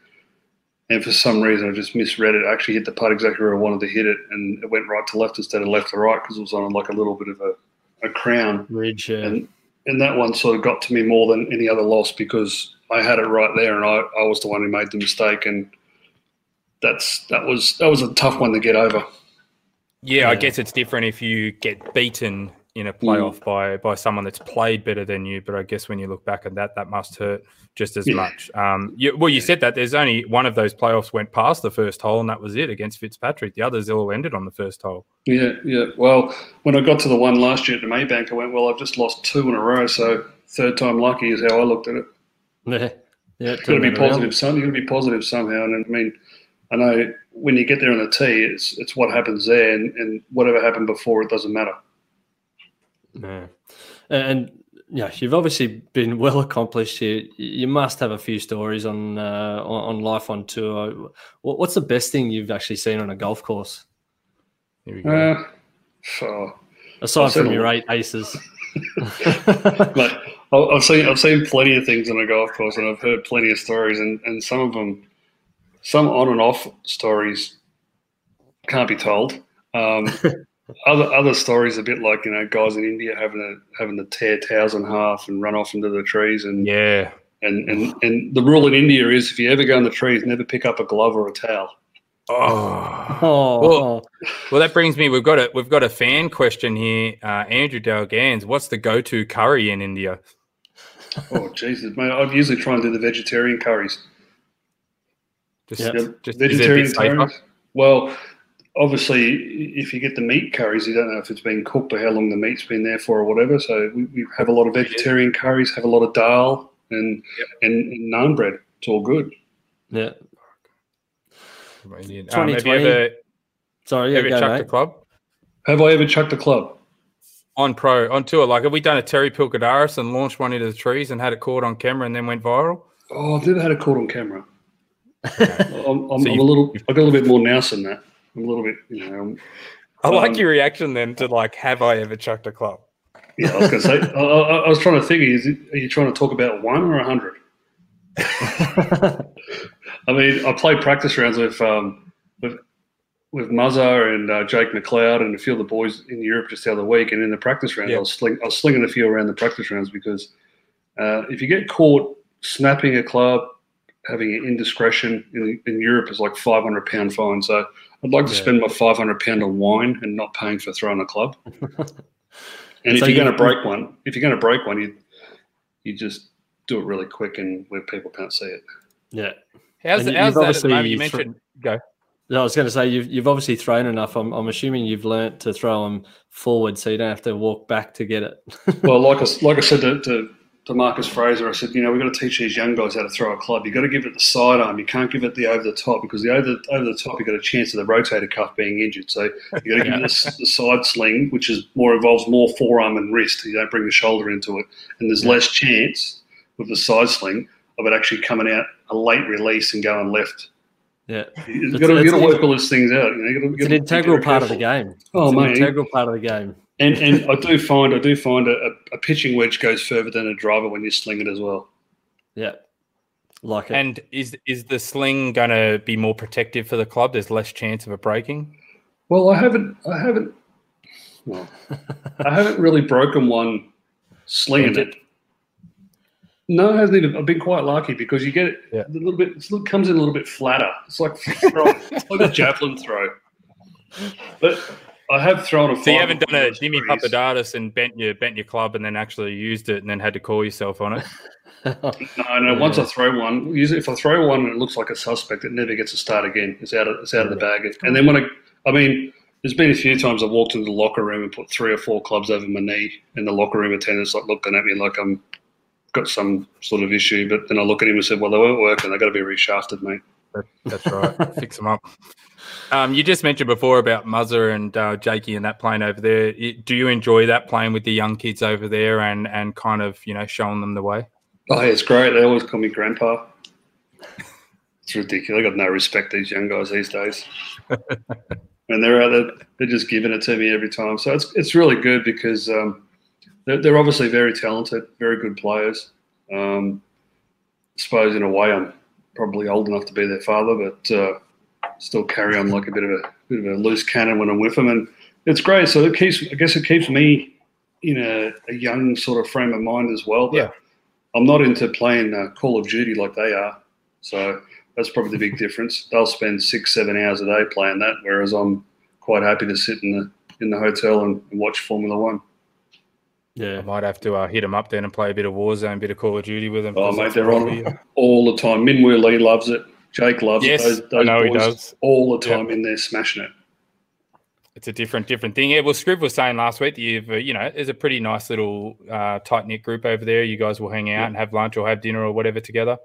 And for some reason, I just misread it. I actually hit the putt exactly where I wanted to hit it, and it went right to left instead of left to right because it was on like a little bit of a, a crown
ridge. Yeah.
And and that one sort of got to me more than any other loss because I had it right there, and I, I was the one who made the mistake, and that's that was that was a tough one to get over.
Yeah, yeah, I guess it's different if you get beaten in a playoff mm. by by someone that's played better than you. But I guess when you look back at that, that must hurt just as yeah. much. Um, you, well, you said that there's only one of those playoffs went past the first hole, and that was it against Fitzpatrick. The others all ended on the first hole.
Yeah, yeah. Well, when I got to the one last year at the Maybank, I went, well, I've just lost two in a row, so third time lucky is how I looked at it.
Yeah, yeah.
Got to be positive. Some you got to be positive somehow, and I mean I know when you get there on the tee, it's it's what happens there, and, and whatever happened before, it doesn't matter.
Yeah. And yeah, you've obviously been well accomplished here. You must have a few stories on uh, on life on tour. What's the best thing you've actually seen on a golf course?
Here we go. Uh, oh,
Aside from your eight aces.
like, I've seen I've seen plenty of things on a golf course, and I've heard plenty of stories, and, and some of them some on and off stories can't be told. Um, other other stories a bit like you know guys in India having to having to tear towels in half and run off into the trees and
yeah
and and and the rule in India is if you ever go in the trees, never pick up a glove or a towel.
Oh, oh. Well, well, that brings me. We've got a we've got a fan question here. Uh, Andrew Dalgans, what's the go-to curry in India?
Oh Jesus, mate! I'd usually try and do the vegetarian curries.
Just, yep. just vegetarian
curries. Well, obviously, if you get the meat curries, you don't know if it's been cooked or how long the meat's been there for or whatever. So we, we have a lot of vegetarian curries, have a lot of dal and
Yep.
and, and naan bread. It's all good.
Yeah.
Indian. Um, have you
2020.
ever,
Sorry, yeah,
ever
go,
chucked
mate.
a club
Have I ever chucked a club?
on pro on tour? Like, have we done a Terry Pilkadaris and launched one into the trees and had it caught on camera and then went viral?
Oh, I've never had it caught on camera. I'm, I'm,
So
I'm a little. I got a little bit more nous than that. I'm a little bit, you know. I'm-
I like
Um,
your reaction then to like, have I ever chucked a club?
Yeah, I was going to say. I, I, I was trying to think. Is it, are you trying to talk about one or a hundred? I mean, I played practice rounds with um, with with Muzza and uh, Jake McLeod and a few of the boys in Europe just the other week. And in the practice rounds,
Yeah.
I was sling, I was slinging a few around the practice rounds because uh, if you get caught snapping a club, having an indiscretion in, in Europe is like five hundred pound fine. So I'd like to
Yeah.
spend my five hundred pound on wine and not paying for throwing a club. And
So
if you're going to break one, if you're going to break one, you you just do it really quick and where people can't see it.
yeah.
How's,
And
how's
you've
that at the moment? You
obviously
mentioned go.
No, I was going to say you've you've obviously thrown enough. I'm, I'm assuming you've learnt to throw them forward, so you don't have to walk back to get it.
Well, like I, like I said to, to, to Marcus Fraser, I said, you know, we've got to teach these young guys how to throw a club. You've got to give it the sidearm. You can't give it the over the top because the over, over the top, you've got a chance of the rotator cuff being injured. So you've got to give it the, the side sling, which is more involves more forearm and wrist. You don't bring the shoulder into it. And there's less chance with the side sling of it actually coming out a late release and going left.
yeah,
You've got to, you've got to work all these things out. You know, you've got to,
it's an integral part of the game.
Oh,
it's
mate.
integral part of the game.
And and I do find I do find a, a, a pitching wedge goes further than a driver when you sling it as well.
Yeah, like it.
And is is the sling going to be more protective for the club? There's less chance of it breaking.
Well, I haven't I haven't well, I haven't really broken one slinging
Bent
it. No, I haven't even. I've been quite lucky because you get it
Yeah.
a little bit. It comes in a little bit flatter. It's like it's like a javelin throw. But I have thrown a.
So you haven't done a Jimmy
threes.
Papadakis and bent your bent your club and then actually used it and then had to call yourself on it.
No, no. Once I throw one, usually if I throw one and it looks like a suspect, it never gets a start again. It's out of it's out of the bag. And then when I, I mean, there's been a few times I've walked into the locker room and put three or four clubs over my knee, and the locker room attendants like looking at me like I'm got some sort of issue. But then I look at him and said, "Well, they weren't working. They got to be reshafted, mate."
That's right. Fix them up. Um, you just mentioned before about Muzzer and uh, Jakey and that plane over there. Do you enjoy that playing with the young kids over there and and kind of you know showing them the way?
Oh, yeah, it's great. They always call me grandpa. It's ridiculous. I got no respect these young guys these days. and they're out there, they're just giving it to me every time. So it's it's really good because um, they're, they're obviously very talented, very good players. Um, I suppose in a way I'm probably old enough to be their father, but uh, still carry on like a bit of a bit of a loose cannon when I'm with them, and it's great. So it keeps, I guess, it keeps me in a, a young sort of frame of mind as well. But
Yeah.
I'm not into playing uh, Call of Duty like they are. So that's probably the big difference. They'll spend six, seven hours a day playing that, whereas I'm quite happy to sit in the in the hotel and, and watch Formula One.
Yeah, I
might have to uh, hit them up then and play a bit of Warzone, a bit of Call of Duty with them.
Oh,
'cause
mate, they're on all the time. Minwoo Lee loves it. Jake loves
Yes.
Those,
I know he
boys
does.
all the time in there smashing it.
It's a different different thing. Yeah, well, Scrib was saying last week that you've uh, you know there's a pretty nice little uh, tight knit group over there. You guys will hang out and have lunch or have dinner or whatever together.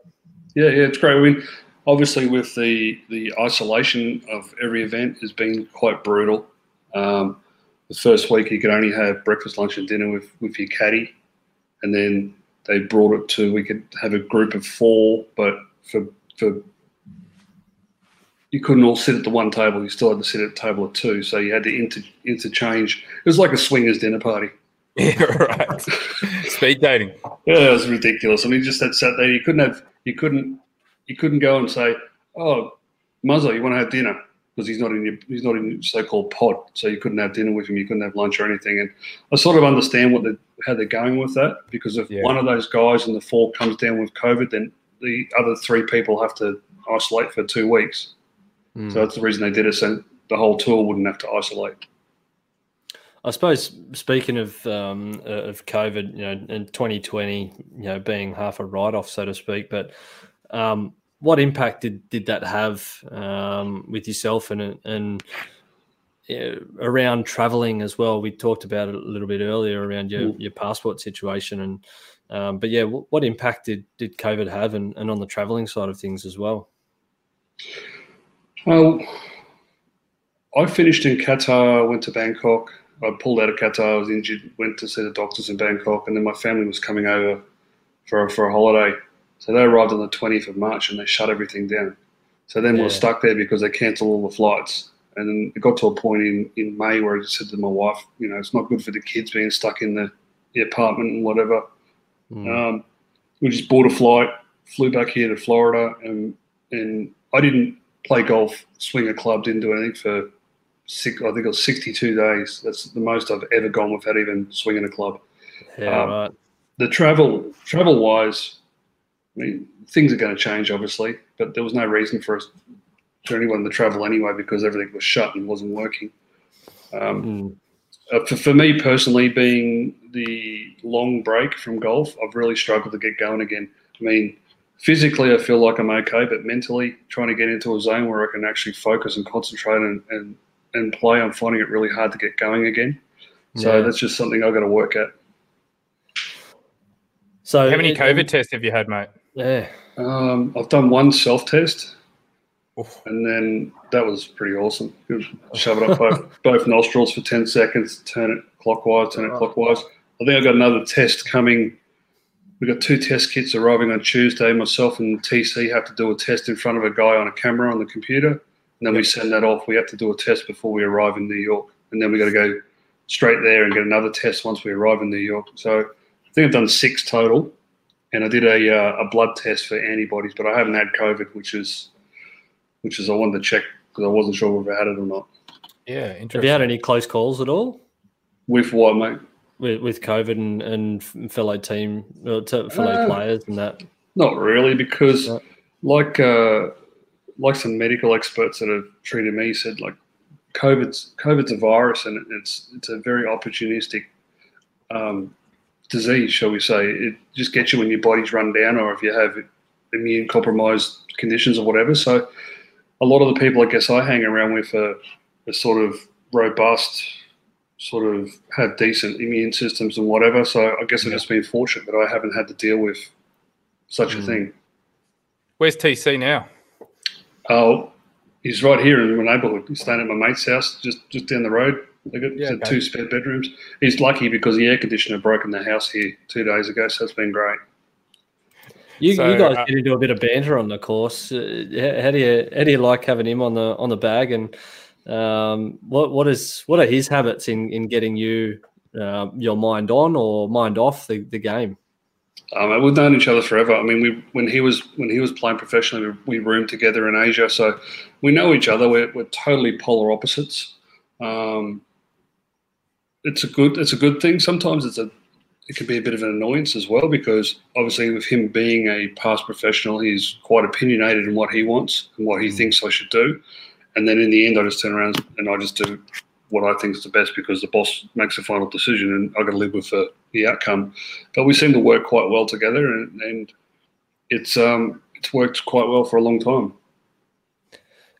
Yeah, yeah, it's great. I mean, obviously, with the the isolation of every event has been quite brutal. Um, the first week, you could only have breakfast, lunch, and dinner with with your caddy, and then they brought it to we could have a group of four, but for for you couldn't all sit at the one table. You still had to sit at a table of two, so you had to inter, interchange. It was like a swingers dinner party.
Yeah, right. Speed dating.
Yeah, it was ridiculous. I mean, just that sat there. You couldn't have, you couldn't, you couldn't go and say, "Oh, Muzza, you want to have dinner?" Because he's not in your, he's not in your so-called pod. So you couldn't have dinner with him. You couldn't have lunch or anything. And I sort of understand what the, how they're going with that. Because if
Yeah.
one of those guys in the four comes down with COVID, then the other three people have to isolate for two weeks.
Mm.
So that's the reason they did it. So the whole tour wouldn't have to isolate.
I suppose speaking of um, uh, of COVID, you know, in 2020, you know, being half a write off, so to speak, but um, what impact did, did that have um, with yourself and and around traveling as well. We talked about it a little bit earlier around your, mm. your passport situation, and um, but yeah, what, what, impact did, did COVID have, and, and on the traveling side of things as well?
Well, I finished in Qatar, went to Bangkok. I pulled out of Qatar. I was injured. Went to see the doctors in Bangkok, and then my family was coming over for for a holiday. So they arrived on the 20th of March, and they shut everything down. So then yeah. we are stuck there because they cancelled all the flights. And then it got to a point in, in May where I just said to my wife, you know, it's not good for the kids being stuck in the, the apartment and whatever. Mm. Um, we just bought a flight, flew back here to Florida, and and I didn't play golf, swing a club, didn't do anything for six. I think it was sixty-two days. That's the most I've ever gone without even swinging a club.
Yeah, um, right.
The travel, travel wise, I mean, things are going to change, obviously, but there was no reason for us for anyone to travel anyway because everything was shut and wasn't working. Um, mm. uh, for, for me personally, being the long break from golf, I've really struggled to get going again. I mean, physically, I feel like I'm okay, but mentally, trying to get into a zone where I can actually focus and concentrate and, and, and play, I'm finding it really hard to get going again. So yeah. that's just something I've got to work at.
So, how many it, COVID tests have you had, mate?
Yeah,
um, I've done one self test. Oof. And then that was pretty awesome. Shove it up both, both nostrils for 10 seconds, turn it clockwise, turn it clockwise. I think I've got another test coming. We've got two test kits arriving on Tuesday. Myself and TC have to do a test in front of a guy on a camera on the computer. And then we send that off. We have to do a test before we arrive in New York. And then we got to go straight there and get another test once we arrive in New York. So I think I've done six total. And I did a, uh, a blood test for antibodies, but I haven't had COVID, which is which is I wanted to check because I wasn't sure if I had it or not.
Yeah, interesting.
Have you had any close calls at all?
With what, mate?
With, with COVID and, and fellow team, uh, fellow uh, players and that?
Not really, because like uh, like some medical experts that have treated me said, like COVID's COVID's a virus and it's it's a very opportunistic um, disease, shall we say? It just gets you when your body's run down or if you have immune compromised conditions or whatever. So a lot of the people I guess I hang around with are, are sort of robust, sort of had decent immune systems and whatever. So I guess I've just been fortunate that I haven't had to deal with such mm. a hmm. thing.
Where's TC now?
Oh, he's right here in my neighbourhood. He's staying at my mate's house, just just down the road. They got yeah, okay. two spare bedrooms. He's lucky because the air conditioner broke in the house here two days ago, so it's been great.
You, so, you guys uh, get into a bit of banter on the course. Uh, how, do you how do you like having him on the on the bag? And um, what what is what are his habits in in getting you uh, your mind on or mind off the, the game?
Um, we've known each other forever. I mean, we when he was when he was playing professionally, we, we roomed together in Asia, so we know each other. We're, we're totally polar opposites. Um, it's a good it's a good thing. Sometimes it's a it can be a bit of an annoyance as well because obviously with him being a past professional, he's quite opinionated in what he wants and what he mm. thinks I should do. And then in the end, I just turn around and I just do what I think is the best because the boss makes the final decision and I've got to live with the, the outcome. But we seem to work quite well together and, and it's um, it's worked quite well for a long time.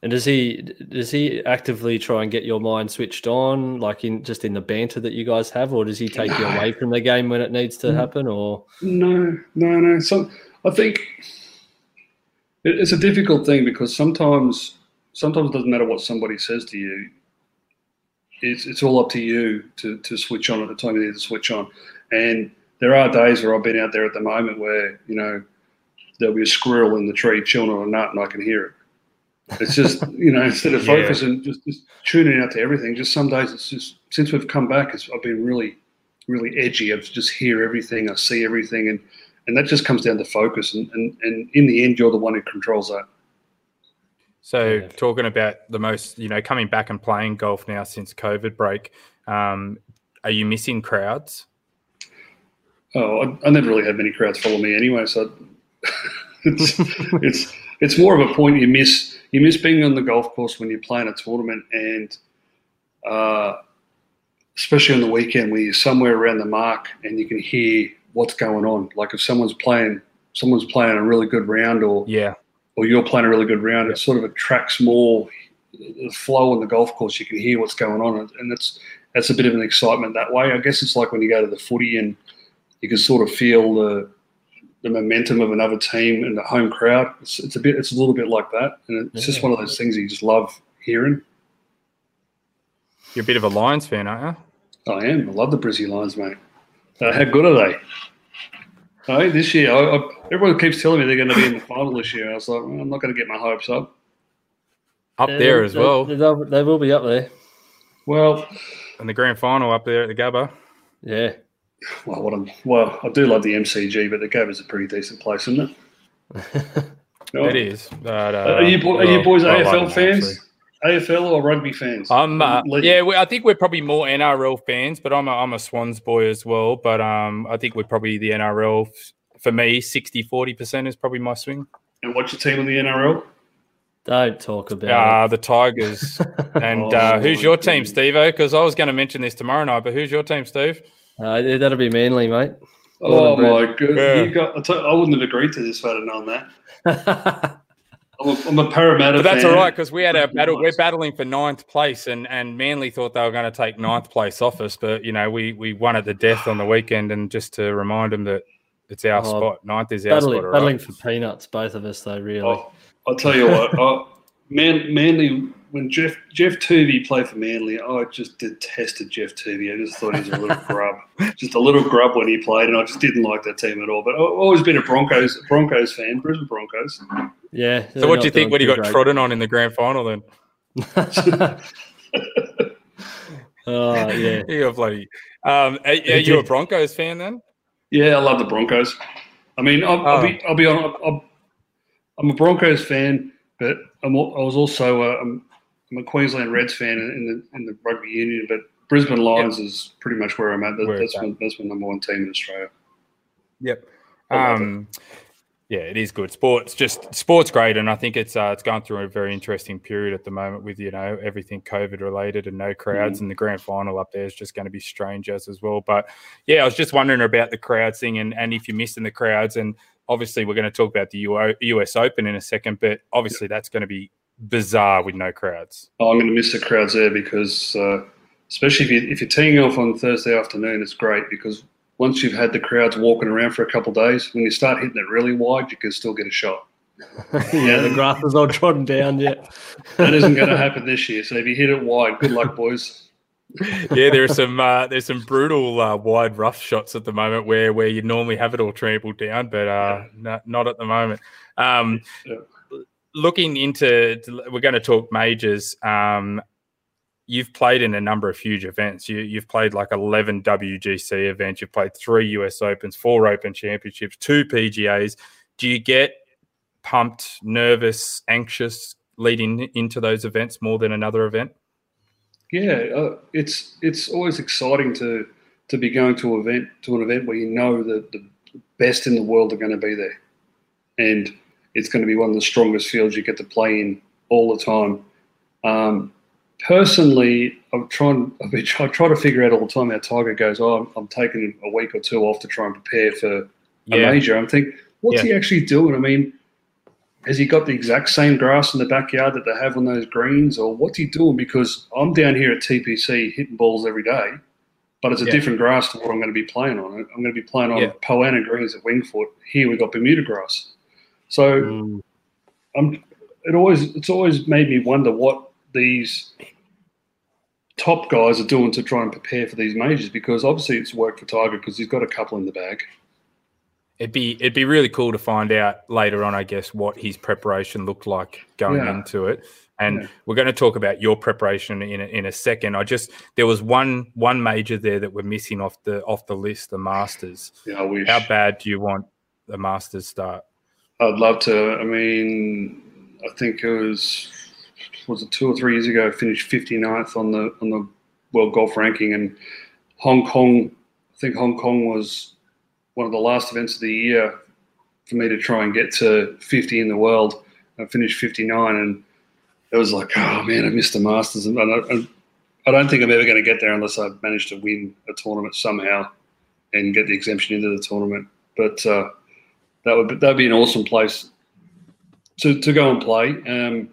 And does he does he actively try and get your mind switched on, like in just in the banter that you guys have, or does he take you away from the game when it needs to happen? Or
no, no, no. So I think it's a difficult thing because sometimes sometimes it doesn't matter what somebody says to you. It's it's all up to you to to switch on at the time you need to switch on. And there are days where I've been out there at the moment where you know there'll be a squirrel in the tree chilling on a nut and I can hear it it's just you know instead of yeah. focusing, just, just tuning out to everything. Just some days it's just since we've come back, I've been really, really edgy. I just hear everything, I see everything, and and that just comes down to focus. And and, and in the end, you're the one who controls that.
So yeah. talking about the most, you know, coming back and playing golf now since COVID break, um, are you missing crowds?
Oh, I, I, never really had many crowds follow me anyway, so it's it's it's more of a point you miss you miss being on the golf course when you're playing a tournament and uh, especially on the weekend where you're somewhere around the mark and you can hear what's going on. Like if someone's playing someone's playing a really good round or
yeah
or you're playing a really good round, it sort of attracts more the flow on the golf course. You can hear what's going on, and it's that's a bit of an excitement that way. I guess it's like when you go to the footy and you can sort of feel the the momentum of another team and the home crowd. It's, it's a bit, it's a little bit like that, and it's yeah. just one of those things you just love hearing.
You're a bit of a Lions fan, aren't
you? I am. I love the Brizzy Lions, mate. Uh, how good are they? Oh, this year, I, I, everyone keeps telling me they're going to be in the final this year. I was like, well, I'm not going to get my hopes up.
Up yeah, there as well.
They, they will be up there.
Well,
and the grand final up there at the Gabba.
Yeah.
Well, what I'm, well, I do love the MCG, but the Gabba's a pretty decent place, isn't
it? no. It is. But, uh,
are, you, are you boys well, AFL fans? Actually. AFL or rugby fans?
Um, uh, yeah, we, I think we're probably more NRL fans, but I'm a, I'm a Swans boy as well. But um, I think we're probably the NRL. For me, 60 40% is probably my swing.
And what's your team in the NRL?
Don't talk about
uh, the Tigers. and oh, uh, who's your team, Steve? Because I was going to mention this tomorrow night, but who's your team, Steve?
Uh, that'll be Manly, mate.
Oh, my goodness. Yeah. Got, I wouldn't have agreed to this if I'd have known that. I'm a Parramatta.
But that's
fan.
all right because we had a battle. We're battling for ninth place, and and Manly thought they were going to take ninth place off us, but you know we we won at the death on the weekend, and just to remind them that it's our oh, spot. Ninth is our
battling,
spot.
Battling for peanuts, both of us, though. Really. Oh,
I'll tell you what. oh, Man, Manly when Jeff Geoff Toovey played for Manly, I just detested Geoff Toovey. I just thought he was a little grub, just a little grub when he played, and I just didn't like that team at all. But I've always been a Broncos Broncos fan, Brisbane Broncos.
Yeah.
So what do you think when he got great. trodden on in the grand final then?
oh yeah,
you're bloody. Um, are, are you a Broncos fan then?
Yeah, I love the Broncos. I mean, I'll, oh. I'll be I'll be on. I'll, I'm a Broncos fan, but I'm, I was also uh, I'm, I'm, a Queensland Reds fan in the in the rugby union, but Brisbane Lions yep. is pretty much where I'm at. That, that's, my, that's my number one team in Australia.
Yep. Um, yeah, it is good. Sports just sports great, and I think it's uh, it's going through a very interesting period at the moment with you know everything COVID related and no crowds, mm. and the grand final up there is just going to be strange as as well. But yeah, I was just wondering about the crowds thing, and and if you're missing the crowds, and obviously we're going to talk about the US Open in a second, but obviously that's going to be bizarre with no crowds.
Oh, I'm going to miss the crowds there because, uh, especially if, you, if you're teeing off on Thursday afternoon, it's great because once you've had the crowds walking around for a couple of days, when you start hitting it really wide, you can still get a shot.
yeah, the grass is all trodden down yet.
that isn't going to happen this year. So if you hit it wide, good luck, boys.
yeah, there's some uh, there's some brutal uh, wide rough shots at the moment where where you normally have it all trampled down, but uh, yeah. not, not at the moment. Um, yeah. Looking into, we're going to talk majors. Um, you've played in a number of huge events. You, you've played like 11 WGC events. You've played three US Opens, four Open Championships, two PGAs. Do you get pumped, nervous, anxious leading into those events more than another event?
Yeah, uh, it's it's always exciting to to be going to an event to an event where you know that the best in the world are going to be there, and it's going to be one of the strongest fields you get to play in all the time. Um, personally, I'm trying. I've been, I try to figure out all the time how Tiger goes. Oh, I'm, I'm, taking a week or two off to try and prepare for yeah. a major. I'm thinking, what's yeah. he actually doing? I mean, has he got the exact same grass in the backyard that they have on those greens, or what's he doing? Because I'm down here at TPC hitting balls every day, but it's a yeah. different grass to what I'm going to be playing on. I'm going to be playing on yeah. Poa annua greens at Winged Foot. Here we've got Bermuda grass. So mm. I'm, it always it's always made me wonder what these top guys are doing to try and prepare for these majors because obviously it's worked for Tiger because he's got a couple in the bag
it'd be it'd be really cool to find out later on, I guess, what his preparation looked like going yeah. into it. And yeah. we're going to talk about your preparation in a, in a second. I just there was one one major there that we're missing off the off the list, the Masters.
Yeah, I wish.
How bad do you want the Masters start?
I'd love to. I mean, I think it was was it two or three years ago. I finished 59th on the on the world golf ranking, and Hong Kong. I think Hong Kong was one of the last events of the year for me to try and get to 50 in the world. I finished 59, and it was like, oh man, I missed the Masters, and I, I don't think I'm ever going to get there unless I manage to win a tournament somehow and get the exemption into the tournament. But uh, that would that'd be an awesome place to, to go and play. Um,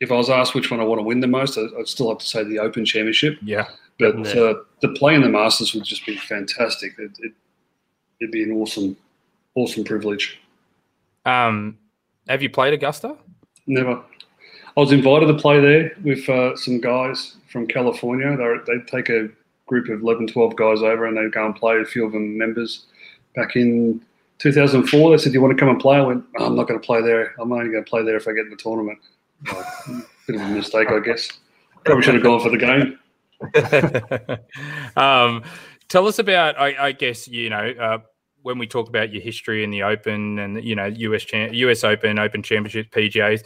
if I was asked which one I want to win the most, I'd still have to say the Open Championship.
Yeah.
But
Yeah.
uh, the play in the Masters would just be fantastic. It, it, it'd be an awesome, awesome privilege.
Um, have you played Augusta?
Never. I was invited to play there with uh, some guys from California. They're, they'd take a group of 11, 12 guys over and they'd go and play. A few of them members. Back in 2004, they said, Do you want to come and play? I went, "Oh, I'm not going to play there. I'm only going to play there if I get in the tournament. Like, bit of a mistake, I guess. Probably should have gone for the game.
um, tell us about, I, I guess, you know, uh, when we talk about your history in the Open and you know US Cham- US Open, Open Championship, PGAs,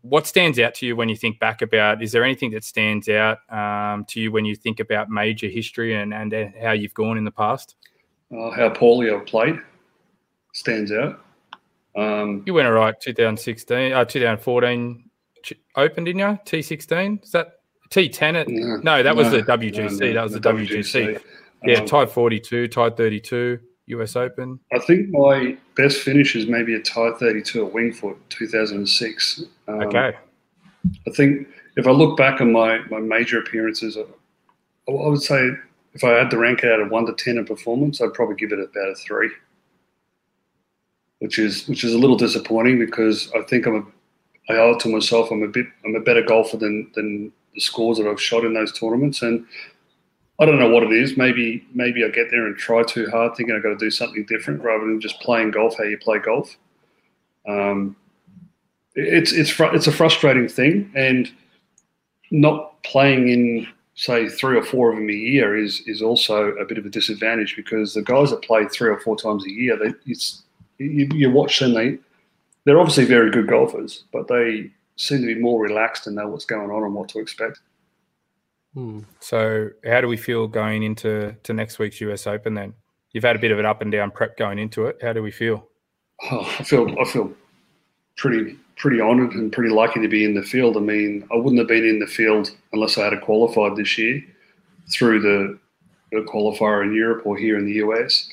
what stands out to you when you think back about? Is there anything that stands out um, to you when you think about major history and and how you've gone in the past?
Uh, how poorly I've played stands out. Um,
You went all right, 2016, uh, 2014 Open, didn't you? T16, is that T10? At,
no,
no, that was
no,
the WGC.
no,
that was the, WGC. Yeah,
Um,
tied 42, tied 32, US Open.
I think my best finish is maybe a tie 32 at Winged Foot 2006. Um,
Okay.
I think if I look back on my, my major appearances, I, I would say if I had to rank it out of one to ten in performance, I'd probably give it about a three, which is which is a little disappointing because I think I'm a I owe it to myself. I'm a bit I'm a better golfer than than the scores that I've shot in those tournaments, and I don't know what it is. Maybe maybe I get there and try too hard, thinking I've got to do something different rather than just playing golf how you play golf. Um, it's it's fr- it's a frustrating thing, and not playing in say three or four of them a year is is also a bit of a disadvantage because the guys that play three or four times a year, they it's you, you watch them they they're obviously very good golfers, but they seem to be more relaxed and know what's going on and what to expect.
Hmm.
So, how do we feel going into to next week's US Open? Then you've had a bit of an up and down prep going into it. How do we feel?
Oh, I feel I feel pretty pretty honoured and pretty lucky to be in the field. I mean, I wouldn't have been in the field unless I had qualified this year through the, the qualifier in Europe or here in the US.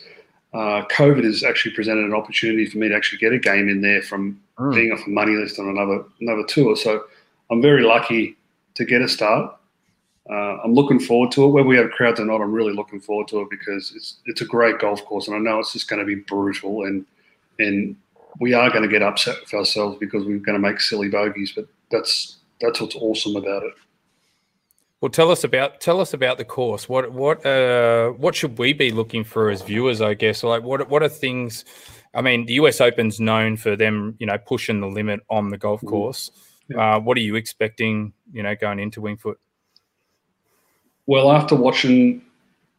Uh, COVID has actually presented an opportunity for me to actually get a game in there from
Mm.
being off a money list on another another tour. So I'm very lucky to get a start. Uh, I'm looking forward to it. Whether we have crowds or not, I'm really looking forward to it because it's it's a great golf course, and I know it's just going to be brutal and and we are going to get upset with ourselves because we're going to make silly bogeys. But that's that's what's awesome about it.
Well, tell us about tell us about the course. What what uh what should we be looking for as viewers? I guess like what what are things? I mean, the US Open's known for them, you know, pushing the limit on the golf
Mhm.
course.
Yeah.
Uh, what are you expecting? You know, going into Winged Foot.
Well, after watching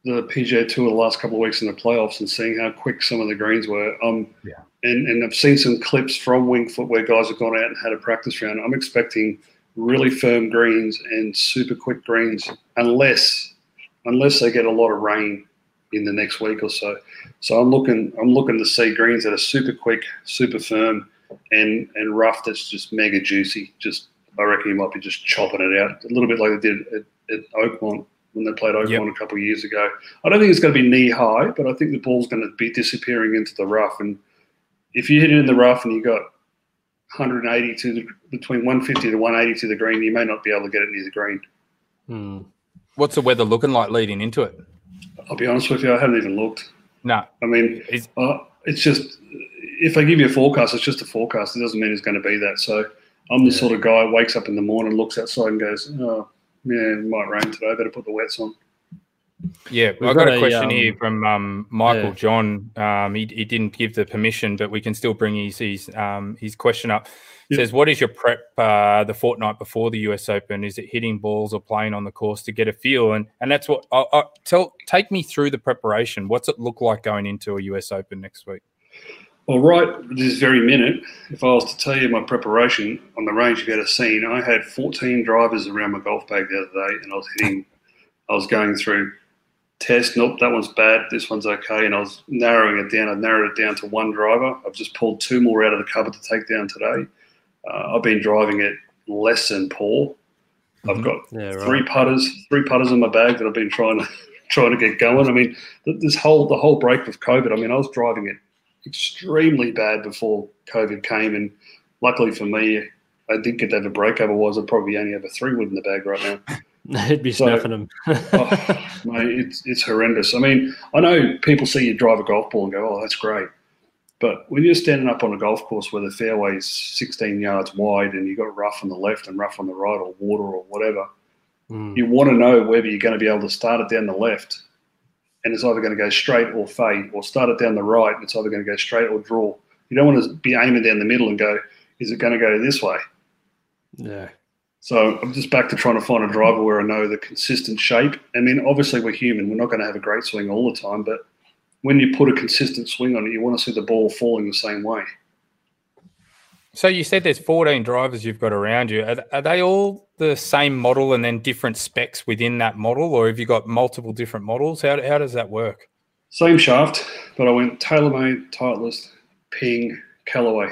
the PGA Tour the last couple of weeks in the playoffs and seeing how quick some of the greens were, um,
Yeah.
and, and I've seen some clips from Winged Foot where guys have gone out and had a practice round. I'm expecting really firm greens and super quick greens, unless unless they get a lot of rain in the next week or so. So I'm looking I'm looking to see greens that are super quick, super firm, and and rough that's just mega juicy. Just I reckon you might be just chopping it out a little bit like they did at, at Oakmont when they played Oakmont
Yep.
a couple of years ago. I don't think it's going to be knee high, but I think the ball's going to be disappearing into the rough. And if you hit it in the rough and you got 180 to the, between 150 to 180 to the green, you may not be able to get it near the green.
Hmm.
What's the weather looking like leading into it?
I'll be honest with you, I haven't even looked.
No,
I mean,
Is-
uh, it's just if I give you a forecast, it's just a forecast. It doesn't mean it's going to be that. So I'm the
Yeah.
sort of guy who wakes up in the morning, looks outside, and goes, "Oh, yeah, it might rain today. I better put the wets on."
Yeah,
We've
I've got,
got
a
a,
question
um,
here from um, Michael
yeah.
John. Um, he, he didn't give the permission, but we can still bring his his, um, his question up.
Yeah.
Says, what is your prep uh, the fortnight before the US Open? Is it hitting balls or playing on the course to get a feel? And and that's what I'll, I'll tell. Take me through the preparation. What's it look like going into a US Open next week?
Well, right this very minute, if I was to tell you my preparation on the range you've ever seen, I had 14 drivers around my golf bag the other day, and I was hitting, I was going through test. Nope, that one's bad. This one's okay, and I was narrowing it down. I narrowed it down to one driver. I've just pulled two more out of the cupboard to take down today. Uh, I've been driving it less than poor. I've
Mhm.
got
Yeah, right.
three putters, three putters in my bag that I've been trying to trying to get going. I mean, this whole the whole break with COVID. I mean, I was driving it extremely bad before COVID came, and luckily for me, I did get to have a break. Otherwise, I'd probably only have a three wood in the bag right
now. He'd be snapping them.
oh, mate, it's, it's horrendous. I mean, I know people see you drive a golf ball and go, oh, that's great. But when you're standing up on a golf course where the fairway's 16 yards wide and you've got rough on the left and rough on the right or water or whatever, mm. you want to know whether you're going to be able to start it down the left and it's either going to go straight or fade, or start it down the right and it's either going to go straight or draw. You don't want to be aiming down the middle and go, is it going to go this way?
Yeah.
So I'm just back to trying to find a driver where I know the consistent shape. I mean, obviously we're human; we're not going to have a great swing all the time, but when you put a consistent swing on it, you want to see the ball falling the same way.
So you said there's 14 drivers you've got around you. Are, are, they all the same model and then different specs within that model, or have you got multiple different models? How, how does that work?
Same shaft, but I went TaylorMade, Titleist, Ping, Callaway.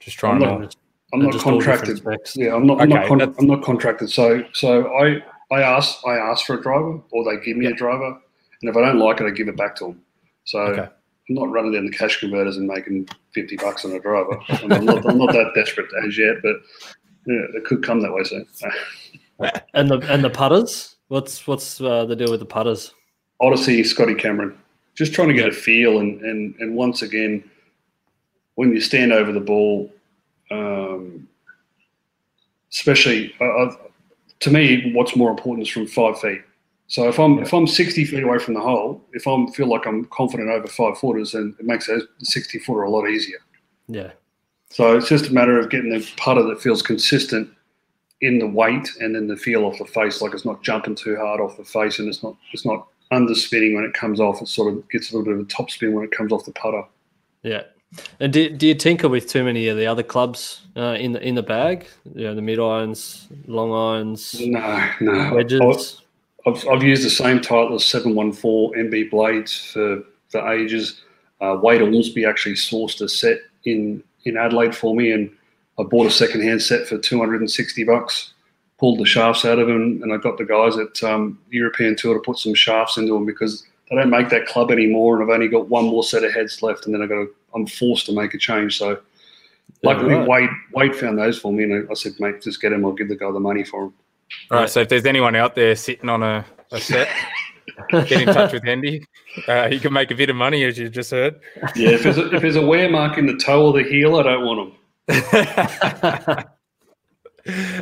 Just trying to.
I'm not contracted. Yeah, I'm not. I'm, not con- I'm not contracted. So, so I I ask I ask for a driver, or they give me a driver, and if I don't like it, I give it back to them. So okay. I'm not running down the cash converters and making 50 bucks on a driver. I'm not, I'm not that desperate as yet, but yeah, it could come that way soon.
and the and the putters, what's what's uh, the deal with the putters?
Odyssey, Scotty Cameron, just trying to get a feel, and and and once again, when you stand over the ball, um, especially uh, to me, what's more important is from five feet. So if I'm yeah. if I'm 60 feet away from the hole, if I feel like I'm confident over five footers, then it makes a 60 footer a lot easier.
Yeah.
So it's just a matter of getting the putter that feels consistent in the weight and then the feel off the face, like it's not jumping too hard off the face and it's not it's not underspinning when it comes off. It sort of gets a little bit of a top spin when it comes off the putter.
Yeah. And do, do you tinker with too many of the other clubs uh, in the in the bag? You know, the mid irons, long irons,
no, no
wedges.
I've, I've used the same Titleist 714 MB blades for, for ages. Uh, Wade Ormsby actually sourced a set in, in Adelaide for me, and I bought a second-hand set for 260 bucks. Pulled the shafts out of them, and I got the guys at um, European Tour to put some shafts into them because they don't make that club anymore, and I've only got one more set of heads left, and then I got to, I'm forced to make a change. So, luckily, right. Wade Wade found those for me, and I said, "Mate, just get them. I'll give the guy the money for them."
All right. So if there's anyone out there sitting on a, a set, get in touch with Hendy. Uh, he can make a bit of money, as you just heard.
Yeah. If there's a, if there's a wear mark in the toe or the heel, I don't want
them.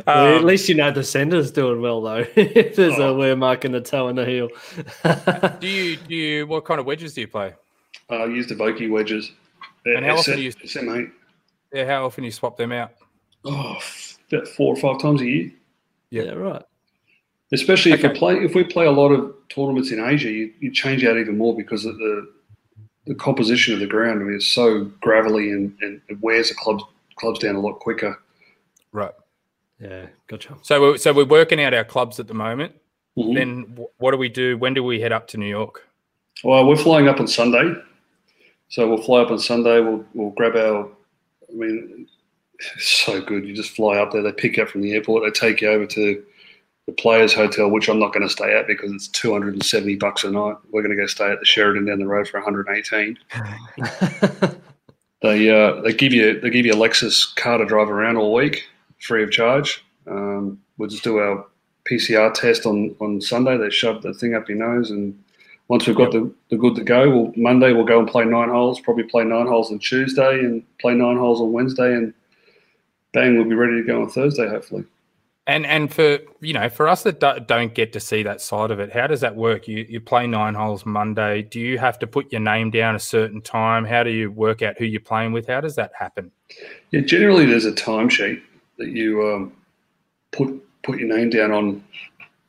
well, um, at least you know the sender's doing well though. if there's oh. a wear mark in the toe and the heel.
do you do you what kind of wedges do you play?
Uh, I use the Vokey wedges.
They're, and how often do you? Yeah, how often do you swap them out?
Oh, about four or five times a year.
Yeah, right.
Especially okay. if we play if we play a lot of tournaments in Asia, you, you change out even more because of the the composition of the ground. I mean, it's so gravelly and, and it wears the clubs clubs down a lot quicker.
Right.
Yeah, gotcha.
So we're, so we're working out our clubs at the moment. Mm-hmm. Then what do we do? When do we head up to New York?
Well, we're flying up on Sunday. So we'll fly up on Sunday. We'll we'll grab our. I mean, it's so good. You just fly up there, they pick you up from the airport, they take you over to the Players Hotel, which I'm not going to stay at because it's 270 bucks a night. We're going to go stay at the Sheraton down the road for 118. they uh, they give you they give you a Lexus car to drive around all week, free of charge. Um, we'll just do our PCR test on on Sunday. They shove the thing up your nose, and once we've got yep. the, the good to go, we'll, Monday we'll go and play nine holes. Probably play nine holes on Tuesday and play nine holes on Wednesday, and bang, we'll be ready to go on Thursday, hopefully.
And and for you know, for us that don't get to see that side of it, how does that work? You you play nine holes Monday. Do you have to put your name down a certain time? How do you work out who you're playing with? How does that happen?
Yeah, generally there's a timesheet that you um, put put your name down on.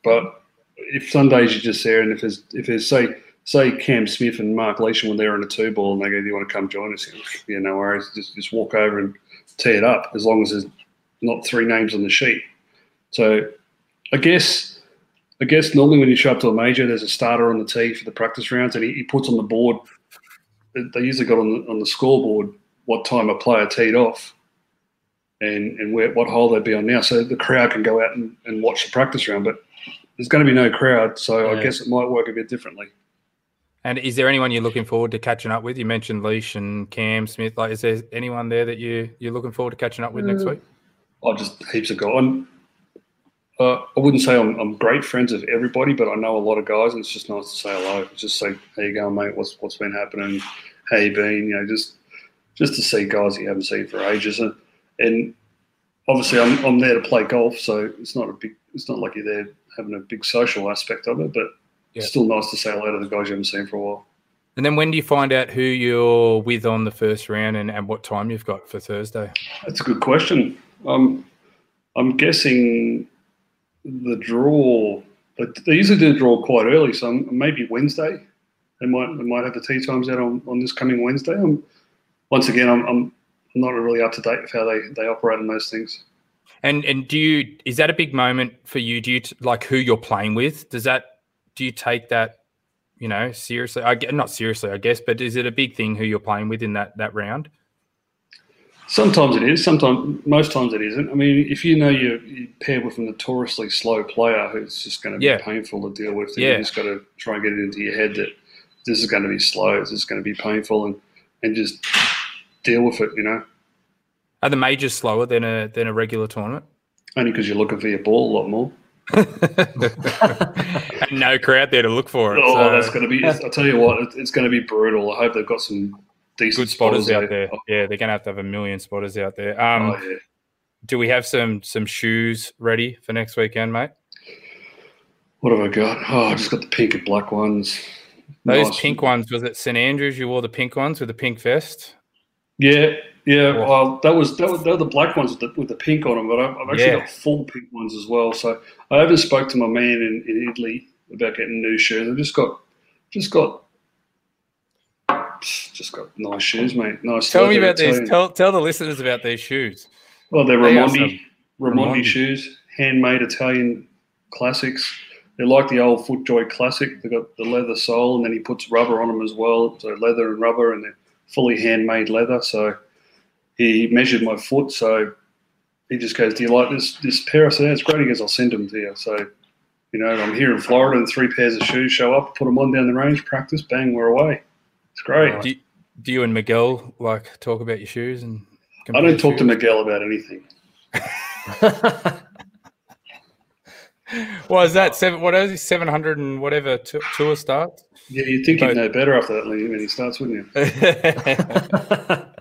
But if Sundays you're just there, and if there's if there's say say Cam Smith and Mark Leishman when they're in a two ball and they go, "Do you want to come join us?" Yeah, no worries. Just just walk over and tee it up as long as there's not three names on the sheet. So I guess I guess normally when you show up to a major, there's a starter on the tee for the practice rounds, and he, he puts on the board. They usually got on the on the scoreboard what time a player teed off, and and where what hole they'd be on now, so the crowd can go out and, and watch the practice round. But there's going to be no crowd, so yeah. I guess it might work a bit differently.
And is there anyone you're looking forward to catching up with? You mentioned Leash and Cam Smith. Like, is there anyone there that you you're looking forward to catching up with next week?
I just heaps of guys. Uh, I wouldn't say I'm, I'm great friends with everybody, but I know a lot of guys, and it's just nice to say hello. Just say, "How you going, mate? What's what's been happening? How you been?" You know, just just to see guys that you haven't seen for ages, and, and obviously I'm, I'm there to play golf, so it's not a big. It's not like you're there having a big social aspect of it, but yeah. it's still nice to say hello to the guys you haven't seen for a while.
And then when do you find out who you're with on the first round and, and what time you've got for Thursday?
That's a good question. Um, I'm guessing the draw. But they usually do the draw quite early, so maybe Wednesday. They might they might have the tee times out on, on this coming Wednesday. I'm, once again, I'm, I'm not really up to date with how they, they operate on those things.
And and do you is that a big moment for you? Do you like who you're playing with? Does that do you take that you know seriously? I get not seriously, I guess, but is it a big thing who you're playing with in that that round?
Sometimes it is. Sometimes, most times it isn't. I mean, if you know you're, you're paired with a notoriously slow player who's just going to be yeah. painful to deal with, yeah. you just got to try and get it into your head that this is going to be slow, this is going to be painful, and and just deal with it. You know.
Are the majors slower than a than a regular tournament?
Only because you're looking for your ball a lot more.
no crowd there to look for it.
Oh, so. that's going to be. I tell you what, it's going to be brutal. I hope they've got some decent
good spotters, spotters out there. there. Yeah, they're going to have to have a million spotters out there. Um, oh, yeah. Do we have some some shoes ready for next weekend, mate?
What have I got? Oh, I just got the pink and black ones.
Those nice. pink ones was it St Andrews? You wore the pink ones with the pink vest.
Yeah, yeah. Well, that was that was they were the black ones with the, with the pink on them, but I've, I've actually yeah. got full pink ones as well. So I even spoke to my man in, in Italy about getting new shoes. I've just got just got just got nice shoes, mate. Nice.
Tell me about these. Tell tell the listeners about these shoes.
Well, they're they Raimondi, Raimondi shoes, handmade Italian classics. They're like the old FootJoy Classic. They've got the leather sole, and then he puts rubber on them as well. So leather and rubber, and they're fully handmade leather. So he measured my foot. So he just goes, "Do you like this this pair?" I said, "It's great." He goes, "I'll send them to you." So you know, I'm here in Florida, and three pairs of shoes show up. Put them on down the range, practice, bang, we're away. It's great.
Do you, do you and Miguel like talk about your shoes and?
I don't talk shoes? to Miguel about anything.
Well, is that seven? What is it? Seven hundred and whatever t- tour starts.
Yeah, you'd think he'd know better after that when he starts, wouldn't you?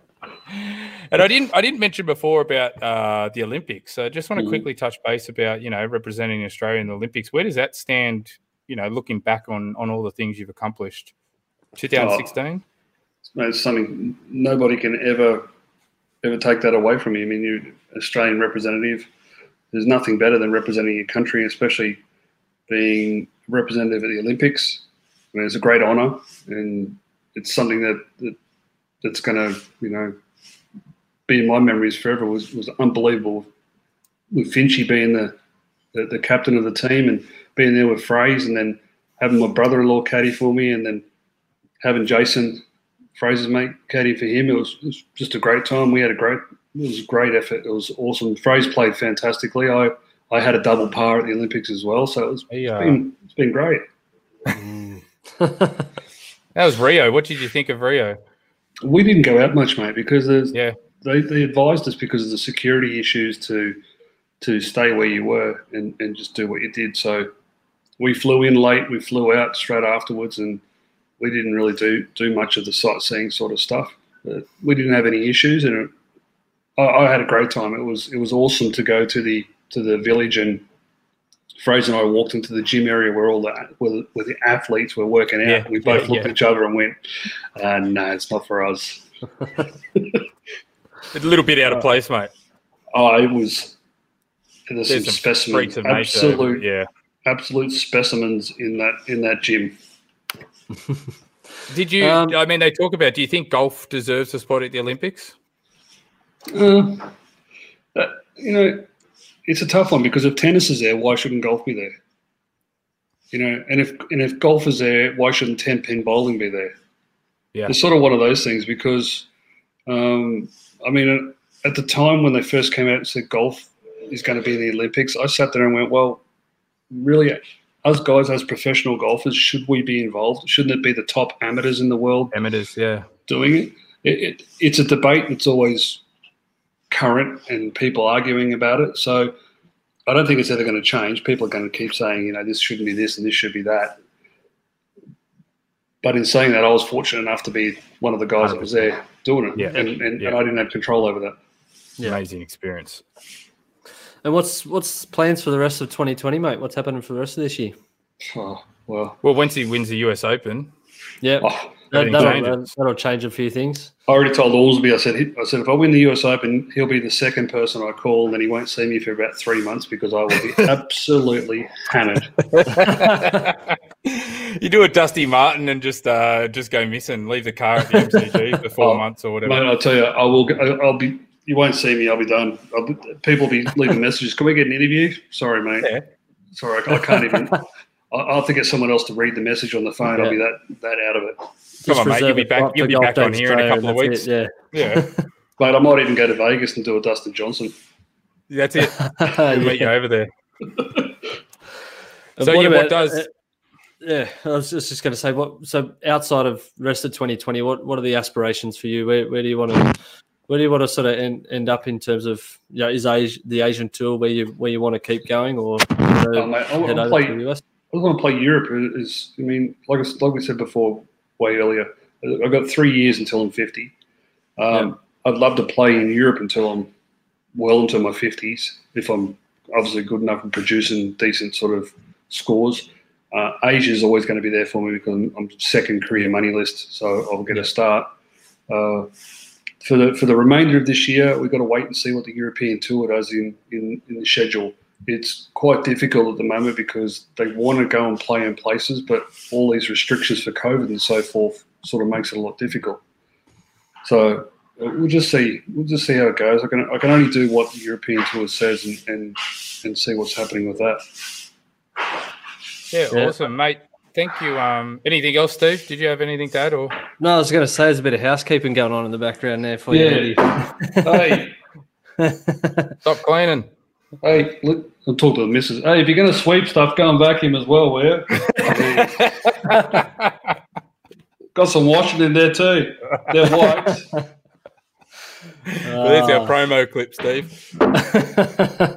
and I didn't. I didn't mention before about uh, the Olympics. So I just want to mm. quickly touch base about you know representing Australia in the Olympics. Where does that stand? You know, looking back on on all the things you've accomplished. 2016?
Oh, it's something nobody can ever ever take that away from you. I mean, you're Australian representative. There's nothing better than representing your country, especially being representative at the Olympics. I mean, it's a great honour, and it's something that, that that's going to, you know, be in my memories forever. was was unbelievable. With Finchy being the, the, the captain of the team and being there with Fraze, and then having my brother-in-law caddy for me, and then having Jason Fraser's mate caddy for him. It was, it was, just a great time. We had a great, it was a great effort. It was awesome. Fraser played fantastically. I, I had a double par at the Olympics as well, so it was, it's uh, been, it's been great. Mm.
that was Rio. What did you think of Rio?
We didn't go out much, mate, because there's yeah. They, they advised us because of the security issues to to stay where you were and, and just do what you did. So we flew in late. We flew out straight afterwards, and we didn't really do do much of the sightseeing sort of stuff. But we didn't have any issues, and it, I, I, had a great time. It was it was awesome to go to the to the village, and Fraser and I walked into the gym area where all the where, where the athletes were working out. Yeah, we both yeah, looked yeah. at each other and went, uh, "No, it's not for us."
a little bit out of place, mate.
Oh, it was. There's, there's some, some specimens, absolute, yeah, absolute specimens in that in that gym.
Did you? Um, I mean, they talk about. Do you think golf deserves a spot at the Olympics?
Uh, uh, you know, it's a tough one because if tennis is there, why shouldn't golf be there? You know, and if and if golf is there, why shouldn't ten pin bowling be there? Yeah, it's sort of one of those things because, um, I mean, at the time when they first came out and said golf is going to be in the Olympics, I sat there and went, well, really, us guys as professional golfers, should we be involved? Shouldn't it be the top amateurs in the world
Amateurs, yeah.
doing it? it, it it's a debate. It's always current, and people arguing about it. So I don't think it's ever going to change. People are going to keep saying, you know, this shouldn't be this and this should be that. But in saying that, I was fortunate enough to be one of the guys that was there doing it,
Yeah.
and, and,
Yeah.
and I didn't have control over that.
Yeah.
Amazing experience.
And what's what's plans for the rest of 2020, mate? What's happening for the rest of this year?
Oh, well,
Well, once he wins the US Open,
Yeah,
oh,
that,
everything
that'll,
changes.
that'll change a few things.
I already told Allsby. I said, I said, if I win the US Open, he'll be the second person I call, and then he won't see me for about three months because I will be absolutely hammered.
you do a Dusty Martin and just uh, just go missing, leave the car at the MCG for four
Oh,
months or whatever.
Mate, I'll tell you, I will. I'll be. You won't see me. I'll be done. I'll be, people will be leaving messages. Can we get an interview? Sorry, mate.
Yeah.
Sorry, I, I can't even. I- I'll have to get someone else to read the message on the phone. I'll be that that out of it.
Come on, mate, you'll be back- you'll be back on here in a couple of weeks.
that's
Yeah,
Mate, I might even go to Vegas and do a Dustin Johnson.
that's it.
it.
We'll meet you over there.
And
So, yeah, what does-
uh, yeah, I was just, just going to say what. So outside of rest of 2020, what what are the aspirations for you? Where where do you want to where do you want to sort of end, end up in terms of you know, is Asia, the Asian tour where you where you want to keep going or you know,
Oh, mate, I
head
want to
over
play.
to the US?
I want to play Europe. Is I mean, like like we said before, way earlier. I've got three years until I'm 50. Um, I'd love to play in Europe until I'm well into my 50s. If I'm obviously good enough and producing decent sort of scores. Uh, Asia is always going to be there for me because I'm, I'm second career money list, so I'll get a start. Uh, for the for the remainder of this year, we've got to wait and see what the European tour does in, in, in the schedule. It's quite difficult at the moment because they want to go and play in places, but all these restrictions for COVID and so forth sort of makes it a lot difficult. So uh, we'll just see. We'll just see how it goes. I can I can only do what the European tour says and and, and see what's happening with that.
Yeah,
Yeah.
awesome, mate. Thank you. Um, anything else, Steve? Did you have anything to add? Or
No, I was going to say there's a bit of housekeeping going on in the background there for you.
Yeah. Hey,
stop cleaning.
Hey, look, I'll talk to the missus. Hey, if you're going to sweep stuff, go and vacuum as well, will you? Got some washing in there too. They're white.
Well, there's our
Ah.
promo clip, Steve.
uh,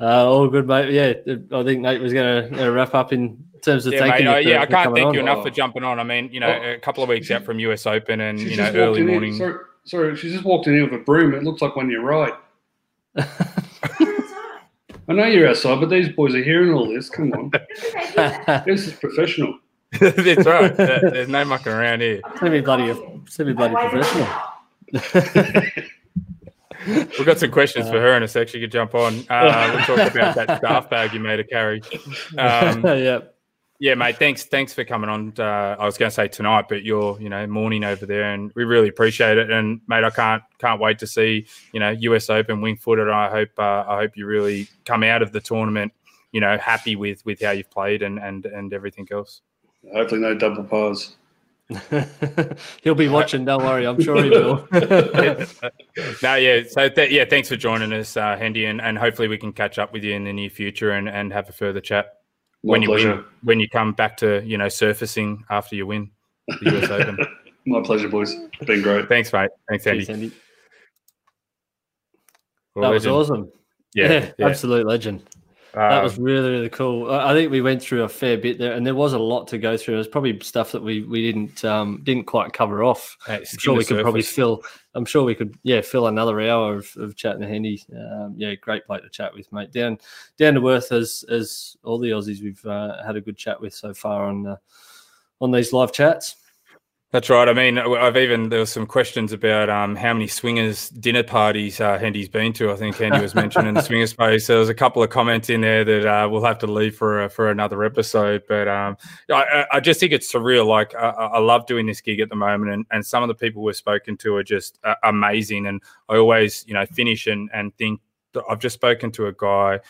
all good, mate. Yeah, I think Nate was going to wrap up in terms of
Yeah,
thanking
mate.
You. for-
yeah, I can't thank
on.
you enough
Oh.
for jumping on. I mean, you know,
Oh.
a couple of weeks out from US Open, and
She's
you know,
just walked
early
in
morning.
Sorry, sorry, she just walked in here with a broom. It looks like when you ride. I know you're outside, but these boys are hearing all this. Come on, this is professional.
That's right. There's no mucking around here.
Semi bloody, semi bloody professional.
We've got some questions for her in a sec. She could jump on. Uh, we'll talk about that staff bag you made her carry. Um,
yeah,
yeah, mate. Thanks, thanks for coming on. Uh, I was going to say tonight, but you're, you know, morning over there, and we really appreciate it. And mate, I can't can't wait to see, you know, US Open Winged Foot. I hope uh, I hope you really come out of the tournament, you know, happy with with how you've played and and and everything else.
Hopefully, no double pars.
he'll be watching. Don't worry, I'm sure he will.
no, yeah. So th- yeah, thanks for joining us, uh, Hendy, and, and hopefully we can catch up with you in the near future and, and have a further chat
My
when you
pleasure.
win, when you come back to you know surfacing after you win the US Open.
My pleasure, boys. Been great.
Thanks, mate. Thanks, Andy.
Cheers, Andy.
Well,
That was awesome.
Yeah,
Yeah,
yeah.
absolute legend. That
Um,
was really, really cool. I think we went through a fair bit there, and there was a lot to go through. There's probably stuff that we we didn't um, didn't quite cover off. I'm sure we could probably fill. I'm sure we could, yeah, fill another hour of, of chatting to Hendy. Um, yeah, great bloke to chat with, mate. Down down to earth as as all the Aussies we've uh, had a good chat with so far on uh, on these live chats.
That's right. I mean, I've even there was some questions about um, how many swingers dinner parties uh, Hendy's been to. I think Hendy was mentioned in the swinger space. There was a couple of comments in there that uh, we'll have to leave for a, for another episode. But um, I, I- just think it's surreal. Like I, I love doing this gig at the moment, and, and some of the people we've spoken to are just uh, amazing. And I always, you know, finish and and think that I've just spoken to a guy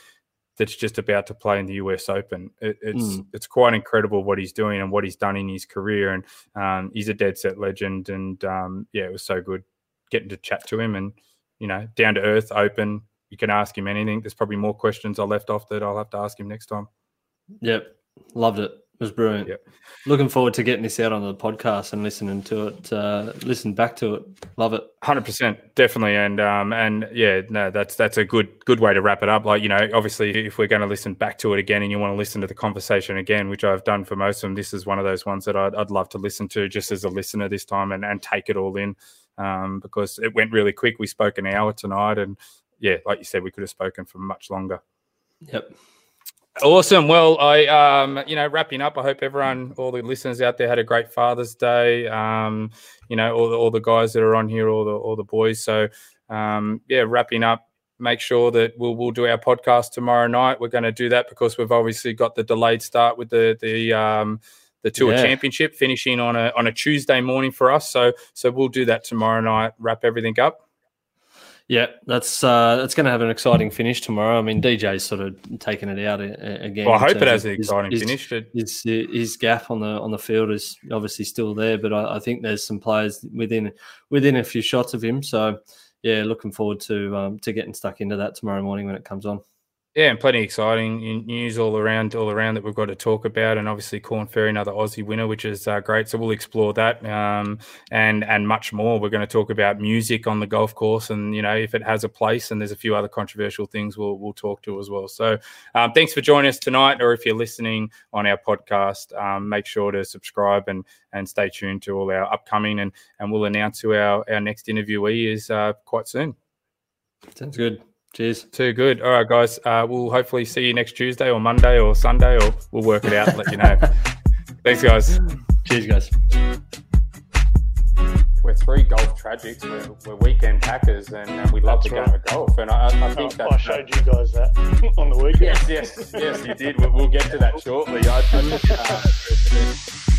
that's just about to play in the US Open. It, it's
Mm.
it's quite incredible what he's doing and what he's done in his career, and um, he's a dead set legend. And um, yeah, it was so good getting to chat to him, and you know, down to earth, open. You can ask him anything. There's probably more questions I left off that I'll have to ask him next time.
Yep. loved it. It was brilliant.
Yep.
Looking forward to getting this out on the podcast and listening to it. Uh, listen back to it. Love it.
Hundred percent, definitely, and um, and yeah, no, that's that's a good good way to wrap it up. Like you know, obviously, if we're going to listen back to it again, and you want to listen to the conversation again, which I've done for most of them, this is one of those ones that I'd, I'd love to listen to just as a listener this time and and take it all in, um, because it went really quick. We spoke an hour tonight, and yeah, like you said, we could have spoken for much longer.
Yep.
Awesome. Well, I, um, you know, wrapping up. I hope everyone, all the listeners out there, had a great Father's Day. Um, you know, all the, all the guys that are on here, all the all the boys. So, um, yeah, wrapping up. Make sure that we'll we'll do our podcast tomorrow night. We're going to do that because we've obviously got the delayed start with the the um, the tour
Yeah.
championship finishing on a on a Tuesday morning for us. So so we'll do that tomorrow night. Wrap everything up.
Yeah, that's uh, that's going to have an exciting finish tomorrow. I mean, DJ's sort of taken it out uh, again.
Well, I hope it has an exciting
his-
finish.
His his gaff on the on the field is obviously still there, but I, I think there's some players within within a few shots of him. So yeah, looking forward to um, to getting stuck into that tomorrow morning when it comes on.
Yeah, and plenty exciting news all around, all around that we've got to talk about, and obviously Korn Ferry, another Aussie winner, which is uh, great. So we'll explore that um, and and much more. We're going to talk about music on the golf course, and you know if it has a place, and there's a few other controversial things we'll we'll talk to as well. So um, thanks for joining us tonight, or if you're listening on our podcast, um, make sure to subscribe and and stay tuned to all our upcoming, and and we'll announce who our our next interviewee is uh, quite soon.
Sounds good. Cheers.
Too good. All right, guys. Uh, we'll hopefully see you next Tuesday or Monday or Sunday, or we'll work it out and let you know. Thanks, guys.
Cheers, guys.
We're three golf tragics. We're, we're weekend packers, and, and we love
That's
the
right.
game of golf. And I, I
Oh,
think
I
that.
showed you guys that on the weekend.
Yes, yes, yes, you did. We'll, we'll get to that shortly. I, I just, uh,